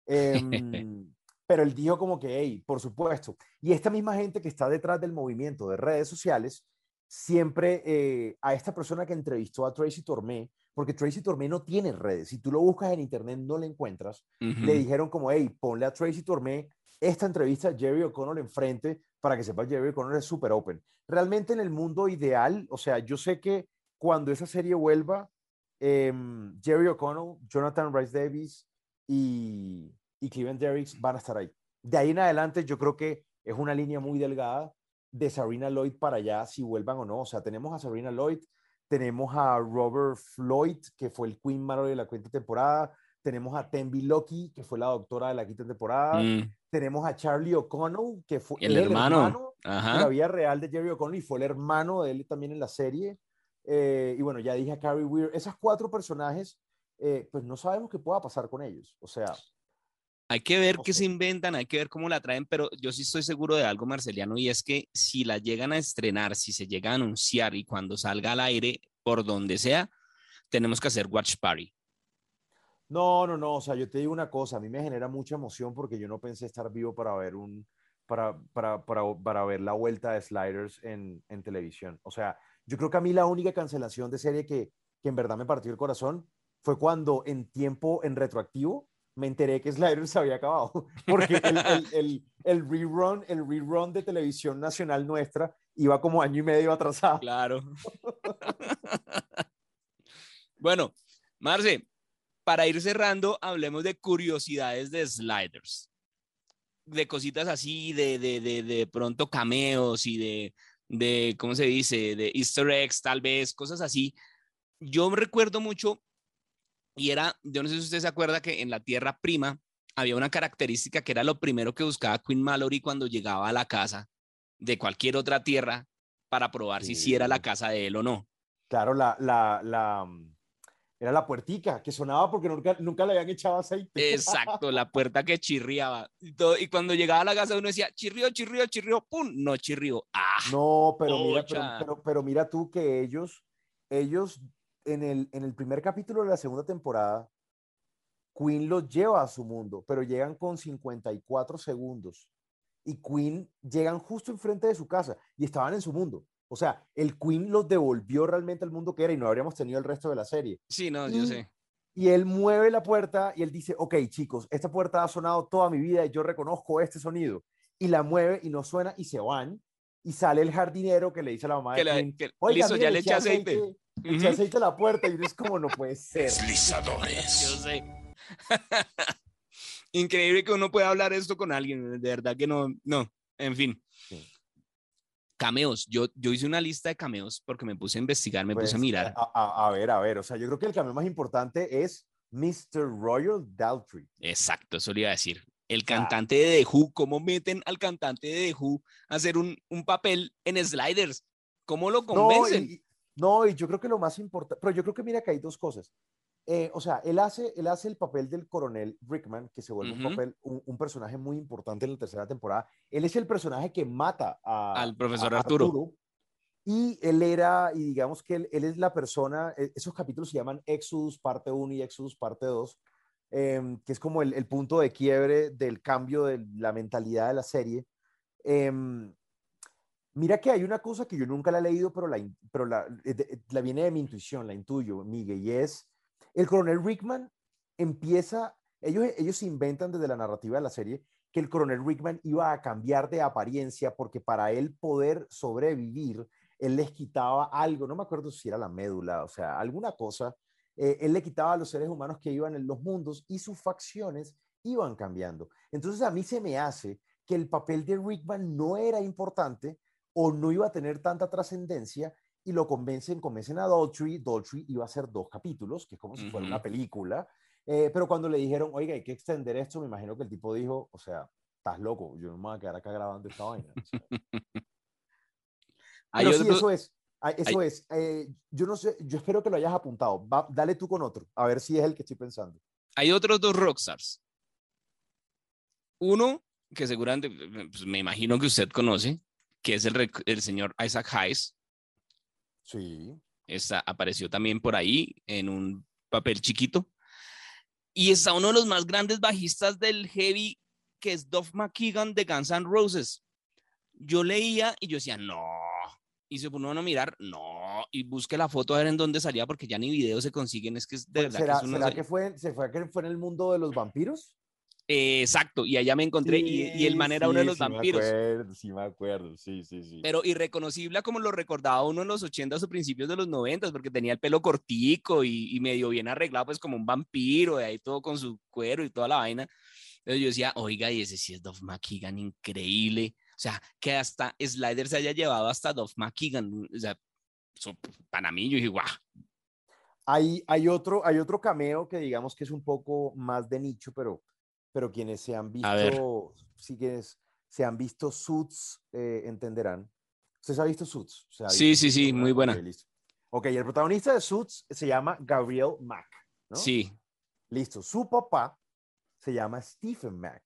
Em, [LAUGHS] pero él dijo como que, hey, por supuesto. Y esta misma gente que está detrás del movimiento de redes sociales, siempre eh, a esta persona que entrevistó a Tracy Tormé, porque Tracy Tormé no tiene redes, si tú lo buscas en internet no le encuentras, le dijeron como, hey, ponle a Tracy Tormé esta entrevista a Jerry O'Connell enfrente para que sepa Jerry O'Connell es súper open. Realmente en el mundo ideal, o sea, yo sé que cuando esa serie vuelva, em, Jerry O'Connell, Jonathan Rice Davis y, y Cleveland Derricks van a estar ahí. De ahí en adelante yo creo que es una línea muy delgada de Sabrina Lloyd para allá, si vuelvan o no. O sea, tenemos a Sabrina Lloyd, tenemos a Robert Floyd, que fue el Queen Mallory de la quinta temporada, tenemos a Tembi Loki, que fue la doctora de la quinta temporada, Mm. tenemos a Charlie O'Connell, que fue El hermano. de Ajá. la vida real de Jerry O'Connell y fue el hermano de él también en la serie. Eh, y bueno, ya dije a Carrie Weir, esas cuatro personajes, eh, pues no sabemos qué pueda pasar con ellos. O sea, Hay que ver qué se inventan, hay que ver cómo la traen, pero yo sí estoy seguro de algo, Marceliano, y es que si la llegan a estrenar, si se llega a anunciar y cuando salga al aire, por donde sea, tenemos que hacer Watch Party. No, no, no, o sea, yo te digo una cosa, a mí me genera mucha emoción porque yo no pensé estar vivo para ver un, para, para, para, para ver la vuelta de Sliders en, en televisión. O sea, yo creo que a mí la única cancelación de serie que, que en verdad me partió el corazón fue cuando en tiempo, en retroactivo, me enteré que Sliders se había acabado. [LAUGHS] Porque el, el, el, el rerun, el rerun de televisión nacional nuestra iba como año y medio atrasado. Claro. bueno, Marce, para ir cerrando, hablemos de curiosidades de sliders. De cositas así, de, de, de, de pronto cameos y de, de, ¿cómo se dice? De easter eggs, tal vez, cosas así. Yo recuerdo mucho, y era, yo no sé si usted se acuerda que en la Tierra Prima había una característica que era lo primero que buscaba Queen Mallory cuando llegaba a la casa de cualquier otra tierra para probar si sí era la casa de él o no. Claro, la, la, la, mm, era la puertica que sonaba porque nunca, nunca le habían echado aceite. Exacto, la [LAUGHS] puerta que chirriaba. Y, todo- y cuando llegaba a la casa uno decía, chirrió, chirrió, chirrió, pum, no chirrió. Ah, No, pero mira, pero- pero mira tú que ellos, ellos en el, en el primer capítulo de la segunda temporada, Queen los lleva a su mundo, pero llegan con 54 segundos. Y Queen llegan justo enfrente de su casa y estaban en su mundo. O sea, el Queen los devolvió realmente al mundo que era y no habríamos tenido el resto de la serie. sí, no, yo Y- sé. Y él mueve la puerta y él dice, ok, chicos, esta puerta ha sonado toda mi vida y yo reconozco este sonido. Y la mueve y no suena y se van. Y sale el jardinero que le dice a la mamá de Que le- Queen, que- "Oiga, listo, mire, ya le eché aceite". Le eché Ujú. aceite a la puerta y uno es como, no puede ser. Deslizadores. Yo sé. [LAUGHS] Increíble que uno pueda hablar esto con alguien, de verdad que no, no, en fin. Cameos. Yo, yo hice una lista de cameos porque me puse a investigar, me puse a Pues, mirar. A, a- a ver, a ver. O sea, yo creo que el cameo más importante es Mr. Royal Daltrey. Exacto, eso le iba a decir. El cantante de The Who, ¿cómo meten al cantante de The Who a hacer un, un papel en Sliders? ¿Cómo lo No, convencen? y, y- no, y yo creo que lo más importante, pero yo creo que mira que hay dos cosas. Eh, o sea, él hace, él hace el papel del coronel Rickman, que se vuelve un papel, un, un personaje muy importante en la tercera temporada. Él es el personaje que mata a, Al profesor a Arturo. Y él era, y digamos que él, él es la persona, e- esos capítulos se llaman Exodus parte 1 y Exodus parte 2, em, que es como el, el punto de quiebre del cambio de la mentalidad de la serie. Em, Mira que hay una cosa que yo nunca la he leído, pero la, pero la, eh, de- la viene de mi intuición, la intuyo, Miguel, y es, el coronel Rickman empieza, ellos, ellos inventan desde la narrativa de la serie que el coronel Rickman iba a cambiar de apariencia porque para él poder sobrevivir, él les quitaba algo, no me acuerdo si era la médula, o sea, alguna cosa, eh, él le quitaba a los seres humanos que iban en los mundos y sus facciones iban cambiando. Entonces a mí se me hace que el papel de Rickman no era importante o no iba a tener tanta trascendencia y lo convencen, convencen a Daltrey, Daltrey iba a hacer dos capítulos, que es como si fuera una película, eh, pero cuando le dijeron, oiga, hay que extender esto, me imagino que el tipo dijo, o sea, estás loco, yo no me voy a quedar acá grabando esta vaina. o sea. [LAUGHS] Pero sí, eso es, eso es. eh, yo no sé, yo espero que lo hayas apuntado. Va, dale tú con otro, a ver si es el que estoy pensando. Hay otros dos rockstars. Uno que seguramente, pues, me imagino que usted conoce, que es el, el señor Isaac Hayes. Sí. Apareció también por ahí en un papel chiquito. Y está uno de los más grandes bajistas del heavy, que es Duff McKagan de Guns N' Roses. Yo leía y yo decía, no. Y se pone uno a mirar, no. Y busque la foto a ver en dónde salía, porque ya ni videos se consiguen. Es que es de verdad ¿Será, que será que fue, se fue, que fue en el mundo de los vampiros? Eh, exacto, y allá me encontré y, y el man era uno de los sí vampiros. Me acuerdo, sí, me acuerdo, sí, sí, sí. Pero irreconocible como lo recordaba uno en los 80s o principios de los 90s, porque tenía el pelo cortico y, y medio bien arreglado, pues como un vampiro, de ahí todo con su cuero y toda la vaina. Entonces yo decía, oiga, y ese sí es Duff McKagan, increíble. O sea, que hasta Slider se haya llevado hasta Duff McKagan. O sea, eso, para mí yo dije, guau. Hay, hay, otro, hay otro cameo que digamos que es un poco más de nicho, pero, pero quienes se han visto, sí quienes se han visto Suits eh, entenderán. ¿Usted se ha visto Suits? ¿Se ha Sí, visto sí, sí, muy buena. Listo. Ok, el protagonista de Suits se llama Gabriel Mack, ¿no? Sí, Listo. Su papá se llama Stephen Mack.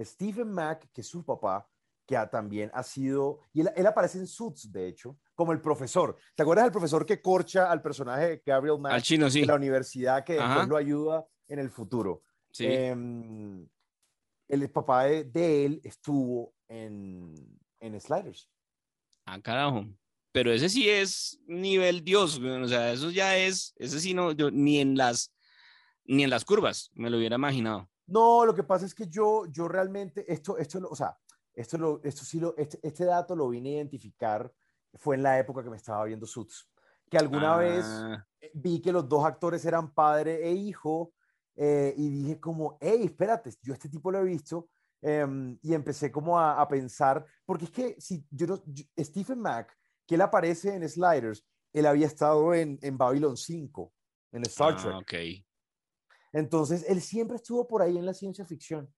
Stephen Mack, que es su papá, que ha- también ha sido, y él, él aparece en Suits, de hecho, como el profesor. ¿Te acuerdas del profesor que corcha al personaje de Gabriel Mack al chino, sí. de la universidad que después lo ayuda en el futuro? Sí. Em, el papá de, de él estuvo en, en Sliders. Ah, carajo. Pero ese sí es nivel Dios, o sea, eso ya es, ese sí no, yo, ni en las, ni en las curvas, me lo hubiera imaginado. No, lo que pasa es que yo, yo realmente, esto, esto, o sea, esto, lo, esto sí lo, este, este dato lo vine a identificar, fue en la época que me estaba viendo Suits, que alguna vez Ah, vi que los dos actores eran padre e hijo, eh, y dije como, hey, espérate, yo este tipo lo he visto, em, y empecé como a, a pensar, porque es que si yo no, yo- Stephen Mack, que él aparece en Sliders, él había estado en, en Babylon 5, en Star Trek. ah. Entonces, él siempre estuvo por ahí en la ciencia ficción.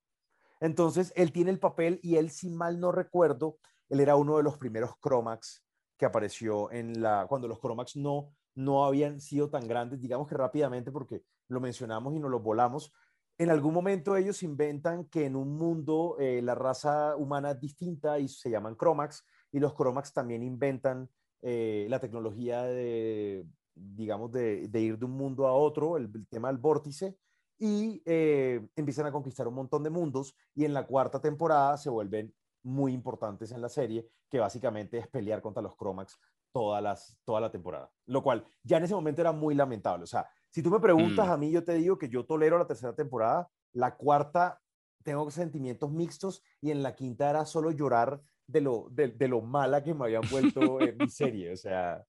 Entonces, él tiene el papel y él, si mal no recuerdo, él era uno de los primeros Cromax que apareció en la, cuando los Cromax no, no habían sido tan grandes, digamos que rápidamente, porque lo mencionamos y nos lo volamos. En algún momento ellos inventan que en un mundo eh, la raza humana es distinta y se llaman Cromax, y los Cromax también inventan eh, la tecnología de, digamos, de, ir de un mundo a otro, el, tema del vórtice, y eh, empiezan a conquistar un montón de mundos y en la cuarta temporada se vuelven muy importantes en la serie, que básicamente es pelear contra los Cromax toda la temporada, lo cual ya en ese momento era muy lamentable. O sea, si tú me preguntas Mm. a mí, yo te digo que yo tolero la tercera temporada, la cuarta tengo sentimientos mixtos y en la quinta era solo llorar de lo, de, de lo mala que me habían vuelto en mi serie, o sea,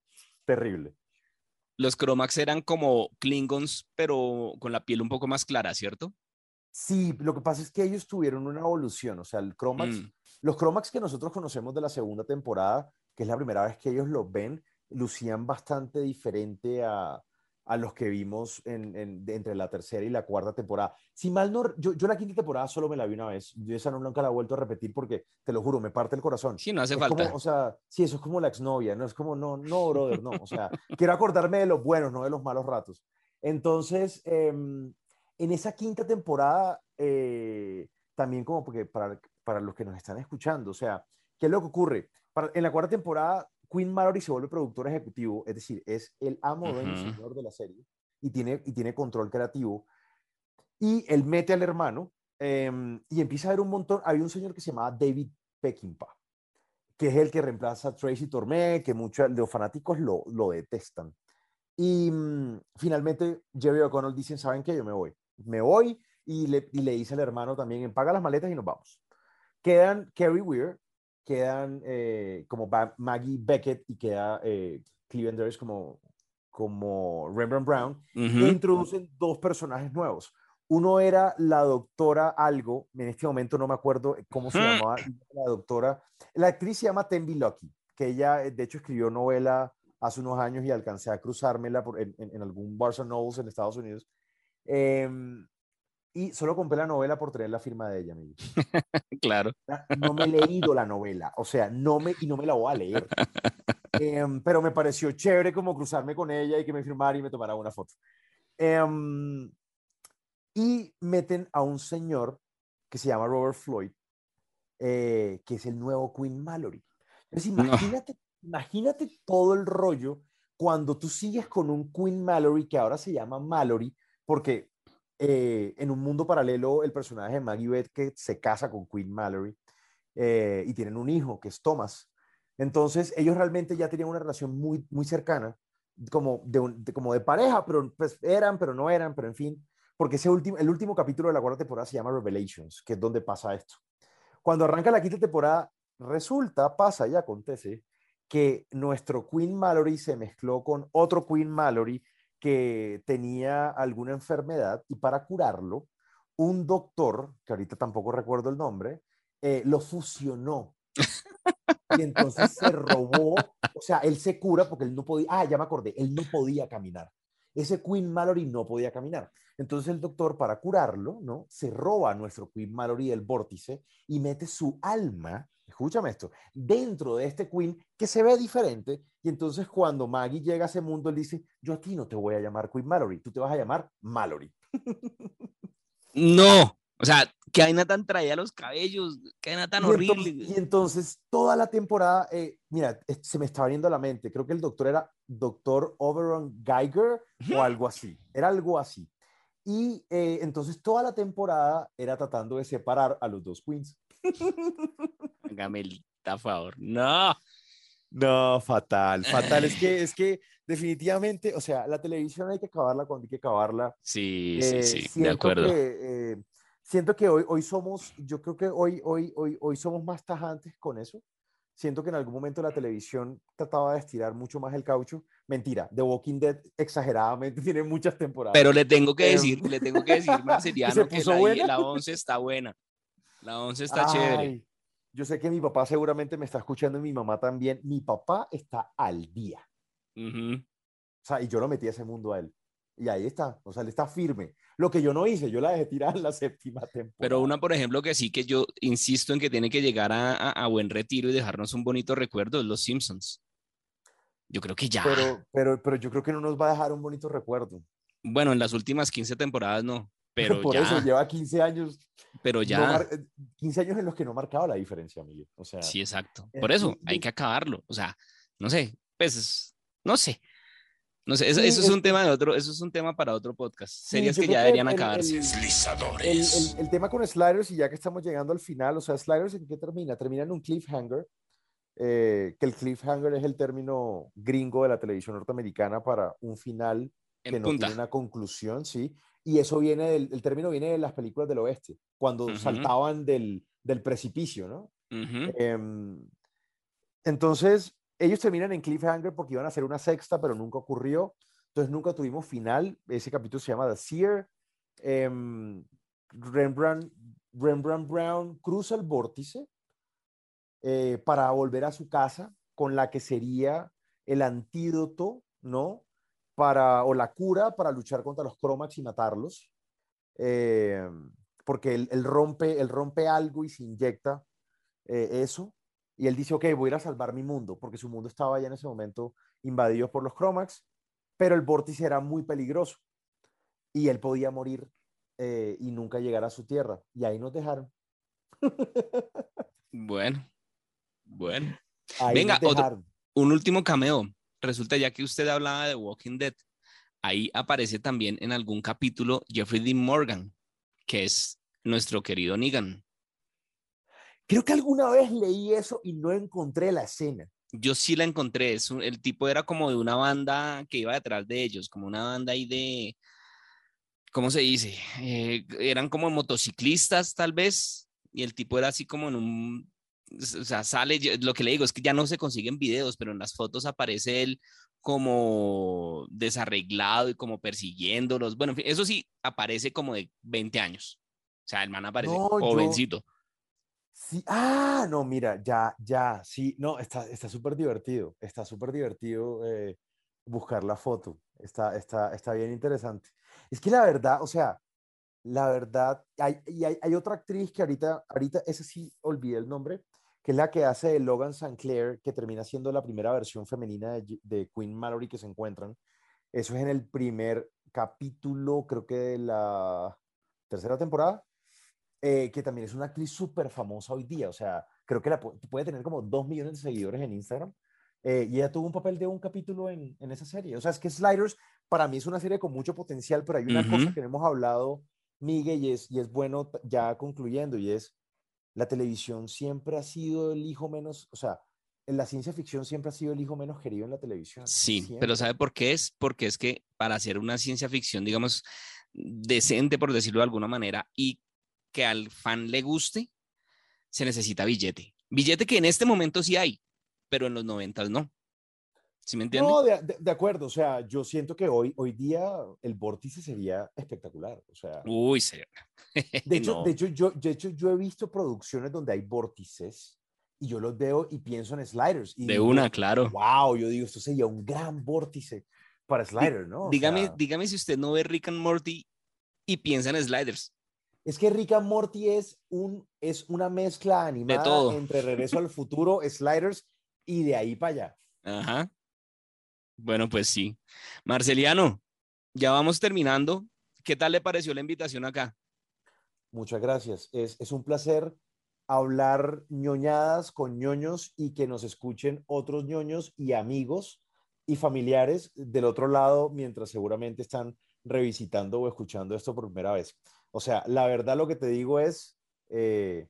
terrible. Los Cromax eran como Klingons, pero con la piel un poco más clara, ¿cierto? Sí, lo que pasa es que ellos tuvieron una evolución, o sea, el Cromax Mm. Los Cromax que nosotros conocemos de la segunda temporada, que es la primera vez que ellos los ven, lucían bastante diferente a, a los que vimos en, en, entre la tercera y la cuarta temporada. Si mal no, yo, yo la quinta temporada solo me la vi una vez. Yo esa no, nunca la he vuelto a repetir porque, te lo juro, me parte el corazón. Sí, no hace Es falta. como, o sea, sí, eso es como la exnovia, no es como, no, no, [LAUGHS] brother, no. O sea, quiero acordarme de los buenos, no de los malos ratos. Entonces, em, en esa quinta temporada, eh, también como porque para, para los que nos están escuchando, o sea, ¿qué es lo que ocurre? Para- en la cuarta temporada, Quinn Mallory se vuelve productor ejecutivo, es decir, es el amo, dueño y Ujú. señor de la serie y tiene, y tiene control creativo. Y él mete al hermano em, y empieza a ver un montón. Había un señor que se llamaba David Peckinpah, que es el que reemplaza a Tracy Tormé, que muchos de los fanáticos lo, lo detestan. Y mm, finalmente Jerry O'Connell dicen, ¿saben qué? Yo me voy. Me voy y le, y le dice al hermano también, paga las maletas y nos vamos. Quedan Kerry Weir, quedan eh, como Maggie Beckett y queda eh, Cleveland Darius como, como Rembrandt Brown. Ujú. E introducen dos personajes nuevos. Uno era la doctora algo, en este momento no me acuerdo cómo se llamaba, la doctora. La actriz se llama Tembi Lucky, que ella eh, de hecho escribió novela hace unos años y alcancé a cruzármela por- en, en- en algún Barnes Nobles en Estados Unidos. Em, y solo compré la novela por tener la firma de ella, amigo. [LAUGHS] Claro. No me he leído la novela, o sea, no me, y no me la voy a leer. [LAUGHS] Em, pero me pareció chévere como cruzarme con ella y que me firmara y me tomara una foto. Em, y meten a un señor que se llama Robert Floyd, eh, que es el nuevo Queen Mallory. Entonces, No. imagínate, imagínate todo el rollo cuando tú sigues con un Queen Mallory que ahora se llama Mallory, porque eh, en un mundo paralelo el personaje de Maggie Beckett se casa con Queen Mallory eh, y tienen un hijo que es Thomas. Entonces ellos realmente ya tenían una relación muy, muy cercana, como de, un- de- como de pareja, pero pues eran, pero no eran, pero en fin, porque ese último, el último capítulo de la cuarta temporada se llama Revelations, que es donde pasa esto. Cuando arranca la quinta temporada, resulta, pasa y acontece que nuestro Queen Mallory se mezcló con otro Queen Mallory que tenía alguna enfermedad y para curarlo, un doctor, que ahorita tampoco recuerdo el nombre, eh, lo fusionó. Y entonces se robó, o sea, él se cura porque él no podía, ah, ya me acordé, él no podía caminar. Ese Queen Mallory no podía caminar. Entonces el doctor, para curarlo, ¿no? Se roba a nuestro Queen Mallory del vórtice y mete su alma, escúchame esto, dentro de este Queen que se ve diferente. Y entonces cuando Maggie llega a ese mundo, él dice, yo a ti no te voy a llamar Queen Mallory, tú te vas a llamar Mallory. No. O sea, qué vaina tan traía los cabellos, qué vaina tan y horrible. Entonces, y entonces toda la temporada, eh, mira, se me está abriendo la mente, creo que el doctor era doctor Oberon Geiger o algo así, era algo así. Y eh, entonces toda la temporada era tratando de separar a los dos queens. Gamelita, a favor. No. No, fatal, fatal. Es que, es que definitivamente, o sea, la televisión hay que acabarla cuando hay que acabarla. Sí, Eh, sí, sí, de acuerdo. que, eh, siento que hoy, hoy somos, yo creo que hoy, hoy, hoy, hoy somos más tajantes con eso. Siento que en algún momento la televisión trataba de estirar mucho más el caucho. Mentira, The Walking Dead exageradamente [LAUGHS] tiene muchas temporadas. Pero le tengo que Em, decir, le tengo que decir, Marceliano, [LAUGHS] ¿Se que la, la 11 está buena. La 11 está chévere. Ay, Yo sé que mi papá seguramente me está escuchando y mi mamá también. Mi papá está al día. O sea, y yo lo metí a ese mundo a él. Y ahí está. O sea, él está firme. Lo que yo no hice, yo la dejé tirar en la [LAUGHS] séptima temporada. Pero una, por ejemplo, que sí que yo insisto en que tiene que llegar a, a- a buen retiro y dejarnos un bonito recuerdo es Los Simpsons. Yo creo que ya. Pero, pero, pero yo creo que no nos va a dejar un bonito recuerdo. Bueno, en las últimas 15 temporadas no, pero Por ya. eso lleva 15 años. Pero no ya. mar- eh, 15 años en los que no marcaba la diferencia, Miguel. O sea, Sí, exacto. eh, Por eso hay que acabarlo. O sea, no sé, pues, es- no sé. No sé, eso, Sí, eso es es un tema de otro, eso es un tema para otro podcast. Sí, Series yo que ya deberían el- el- acabarse. el- Deslizadores. El, el tema con Sliders, y ya que estamos llegando al final, o sea, Sliders, ¿en qué termina? Termina en un cliffhanger, eh, que el cliffhanger es el término gringo de la televisión norteamericana para un final En que no punta. tiene una conclusión, ¿sí? Y eso viene del, el término viene de las películas del oeste, cuando saltaban del, del precipicio, ¿no? Em, entonces, ellos terminan en cliffhanger porque iban a hacer una sexta, pero nunca ocurrió. Entonces, nunca tuvimos final. Ese capítulo se llama The Seer. Rembrandt, Rembrandt Brown cruza el vórtice eh, para volver a su casa con la que sería el antídoto, ¿no? Para, o la cura para luchar contra los Cromax y matarlos. Eh, porque él, rompe, él rompe algo y se inyecta eh, eso. Y él dice, ok, voy a ir a salvar mi mundo, porque su mundo estaba ya en ese momento invadido por los Cromax, pero el vórtice era muy peligroso y él podía morir eh, y nunca llegar a su tierra. Y ahí nos dejaron. [LAUGHS] bueno, bueno. Venga, un último cameo. Resulta ya que usted hablaba de Walking Dead, ahí aparece también en algún capítulo Jeffrey Dean Morgan, que es nuestro querido Negan. Creo que alguna vez leí eso y no encontré la escena. Yo sí la encontré. Es el tipo era como de una banda que iba detrás de ellos, como una banda ahí de, ¿cómo se dice? Eh, eran como motociclistas tal vez, y el tipo era así como en un, o sea, sale, lo que le digo es que ya no se consiguen videos, pero en las fotos aparece él como desarreglado y como persiguiéndolos. Bueno, eso sí, aparece como de 20 años. O sea, el man aparece jovencito. Sí, ah, no, mira, ya, ya, sí, no, está súper divertido, está súper divertido eh, buscar la foto, está, está, está bien interesante. Es que la verdad, o sea, la verdad, hay, y hay, hay, otra actriz que ahorita, ahorita, ese sí olvidé el nombre, que es la que hace de Logan Sinclair, que termina siendo la primera versión femenina de, de Queen Mallory que se encuentran. Eso es en el primer capítulo, creo que de la tercera temporada. Eh, que también es una actriz súper famosa hoy día, o sea, creo que la puede tener como dos millones de seguidores en Instagram, eh, y ella tuvo un papel de un capítulo en, en, esa serie. O sea, es que Sliders para mí es una serie con mucho potencial, pero hay una cosa que no hemos hablado, Miguel, y es, y es bueno ya concluyendo, y es, la televisión siempre ha sido el hijo menos, o sea, la ciencia ficción siempre ha sido el hijo menos querido en la televisión. Sí, pero ¿sabe por qué es? Porque es que para hacer una ciencia ficción, digamos, decente, por decirlo de alguna manera, y que al fan le guste, se necesita billete. Billete que en este momento sí hay, pero en los noventas no. ¿Sí me entiendes? No, de, acuerdo. O sea, yo siento que hoy, hoy día el vórtice sería espectacular. O sea, Uy, serio. [LAUGHS] De hecho, de, hecho, yo, de hecho, yo he visto producciones donde hay vórtices y yo los veo y pienso en sliders. Y de una, claro. Wow, yo digo, esto sería un gran vórtice para sliders, ¿no? dígame, dígame si usted no ve Rick and Morty y piensa en sliders. Es que Rick and Morty es, un, es una mezcla animada entre Regreso al Futuro, Sliders y de ahí para allá. Ajá. Bueno, pues sí. Marceliano, ya vamos terminando. ¿Qué tal le pareció la invitación acá? Muchas gracias. Es, un placer hablar ñoñadas con ñoños y que nos escuchen otros ñoños y amigos y familiares del otro lado mientras seguramente están revisitando o escuchando esto por primera vez. O sea, la verdad lo que te digo es, eh,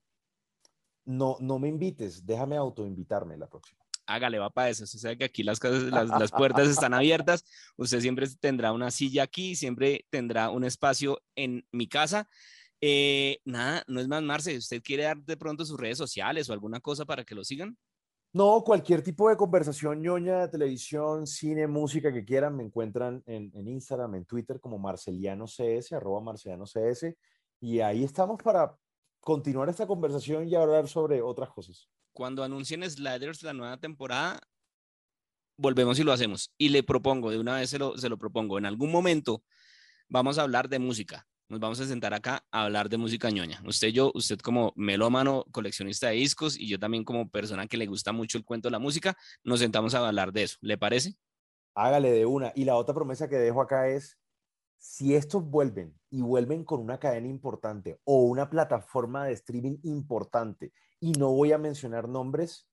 no, no me invites, déjame autoinvitarme la próxima. Hágale, va para eso. Usted sabe que aquí [LAUGHS] las, las, puertas están abiertas. Usted siempre tendrá una silla aquí, siempre tendrá un espacio en mi casa. Eh, nada, no es más, Marce. ¿Usted quiere dar de pronto sus redes sociales o alguna cosa para que lo sigan? No, cualquier tipo de conversación ñoña televisión, cine, música que quieran, me encuentran en, Instagram, en Twitter como Marceliano CS, arroba Marceliano CS, y ahí estamos para continuar esta conversación y hablar sobre otras cosas. Cuando anuncien Sliders la nueva temporada, volvemos y lo hacemos. Y le propongo, de una vez se lo, se lo propongo, en algún momento vamos a hablar de música nos vamos a sentar acá a hablar de música ñoña. Usted yo, usted como melómano, coleccionista de discos y yo también como persona que le gusta mucho el cuento de la música, nos sentamos a hablar de eso. ¿Le parece? Hágale de una. Y la otra promesa que dejo acá es, si estos vuelven y vuelven con una cadena importante o una plataforma de streaming importante, y no voy a mencionar nombres,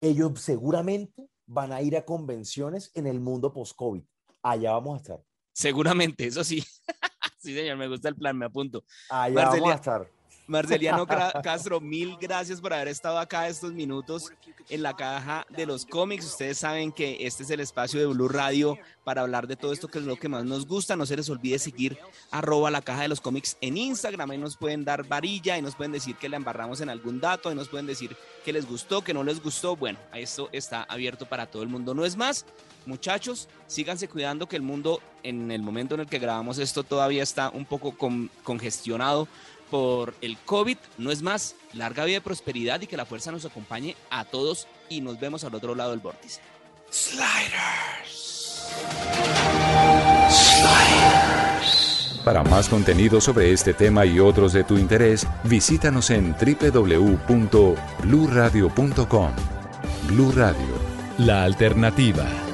ellos seguramente van a ir a convenciones en el mundo post-COVID. Allá vamos a estar. Seguramente, eso sí. [LAUGHS] Sí, señor, me gusta el plan, me apunto. Ahí vamos a estar. Marceliano [LAUGHS] Castro, mil gracias por haber estado acá estos minutos en la caja de los cómics. Ustedes saben que este es el espacio de Blue Radio para hablar de todo esto que es lo que más nos gusta. No se les olvide seguir arroba la caja de los cómics en Instagram. Ahí nos pueden dar varilla, y nos pueden decir que le embarramos en algún dato, ahí nos pueden decir que les gustó, que no les gustó. Bueno, esto está abierto para todo el mundo. No es más, muchachos, síganse cuidando que el mundo en el momento en el que grabamos esto todavía está un poco congestionado por el COVID. No es más, larga vida y prosperidad y que la fuerza nos acompañe a todos y nos vemos al otro lado del vórtice. Sliders. Para más contenido sobre este tema y otros de tu interés, visítanos en www.bluradio.com. Blu Radio, la alternativa.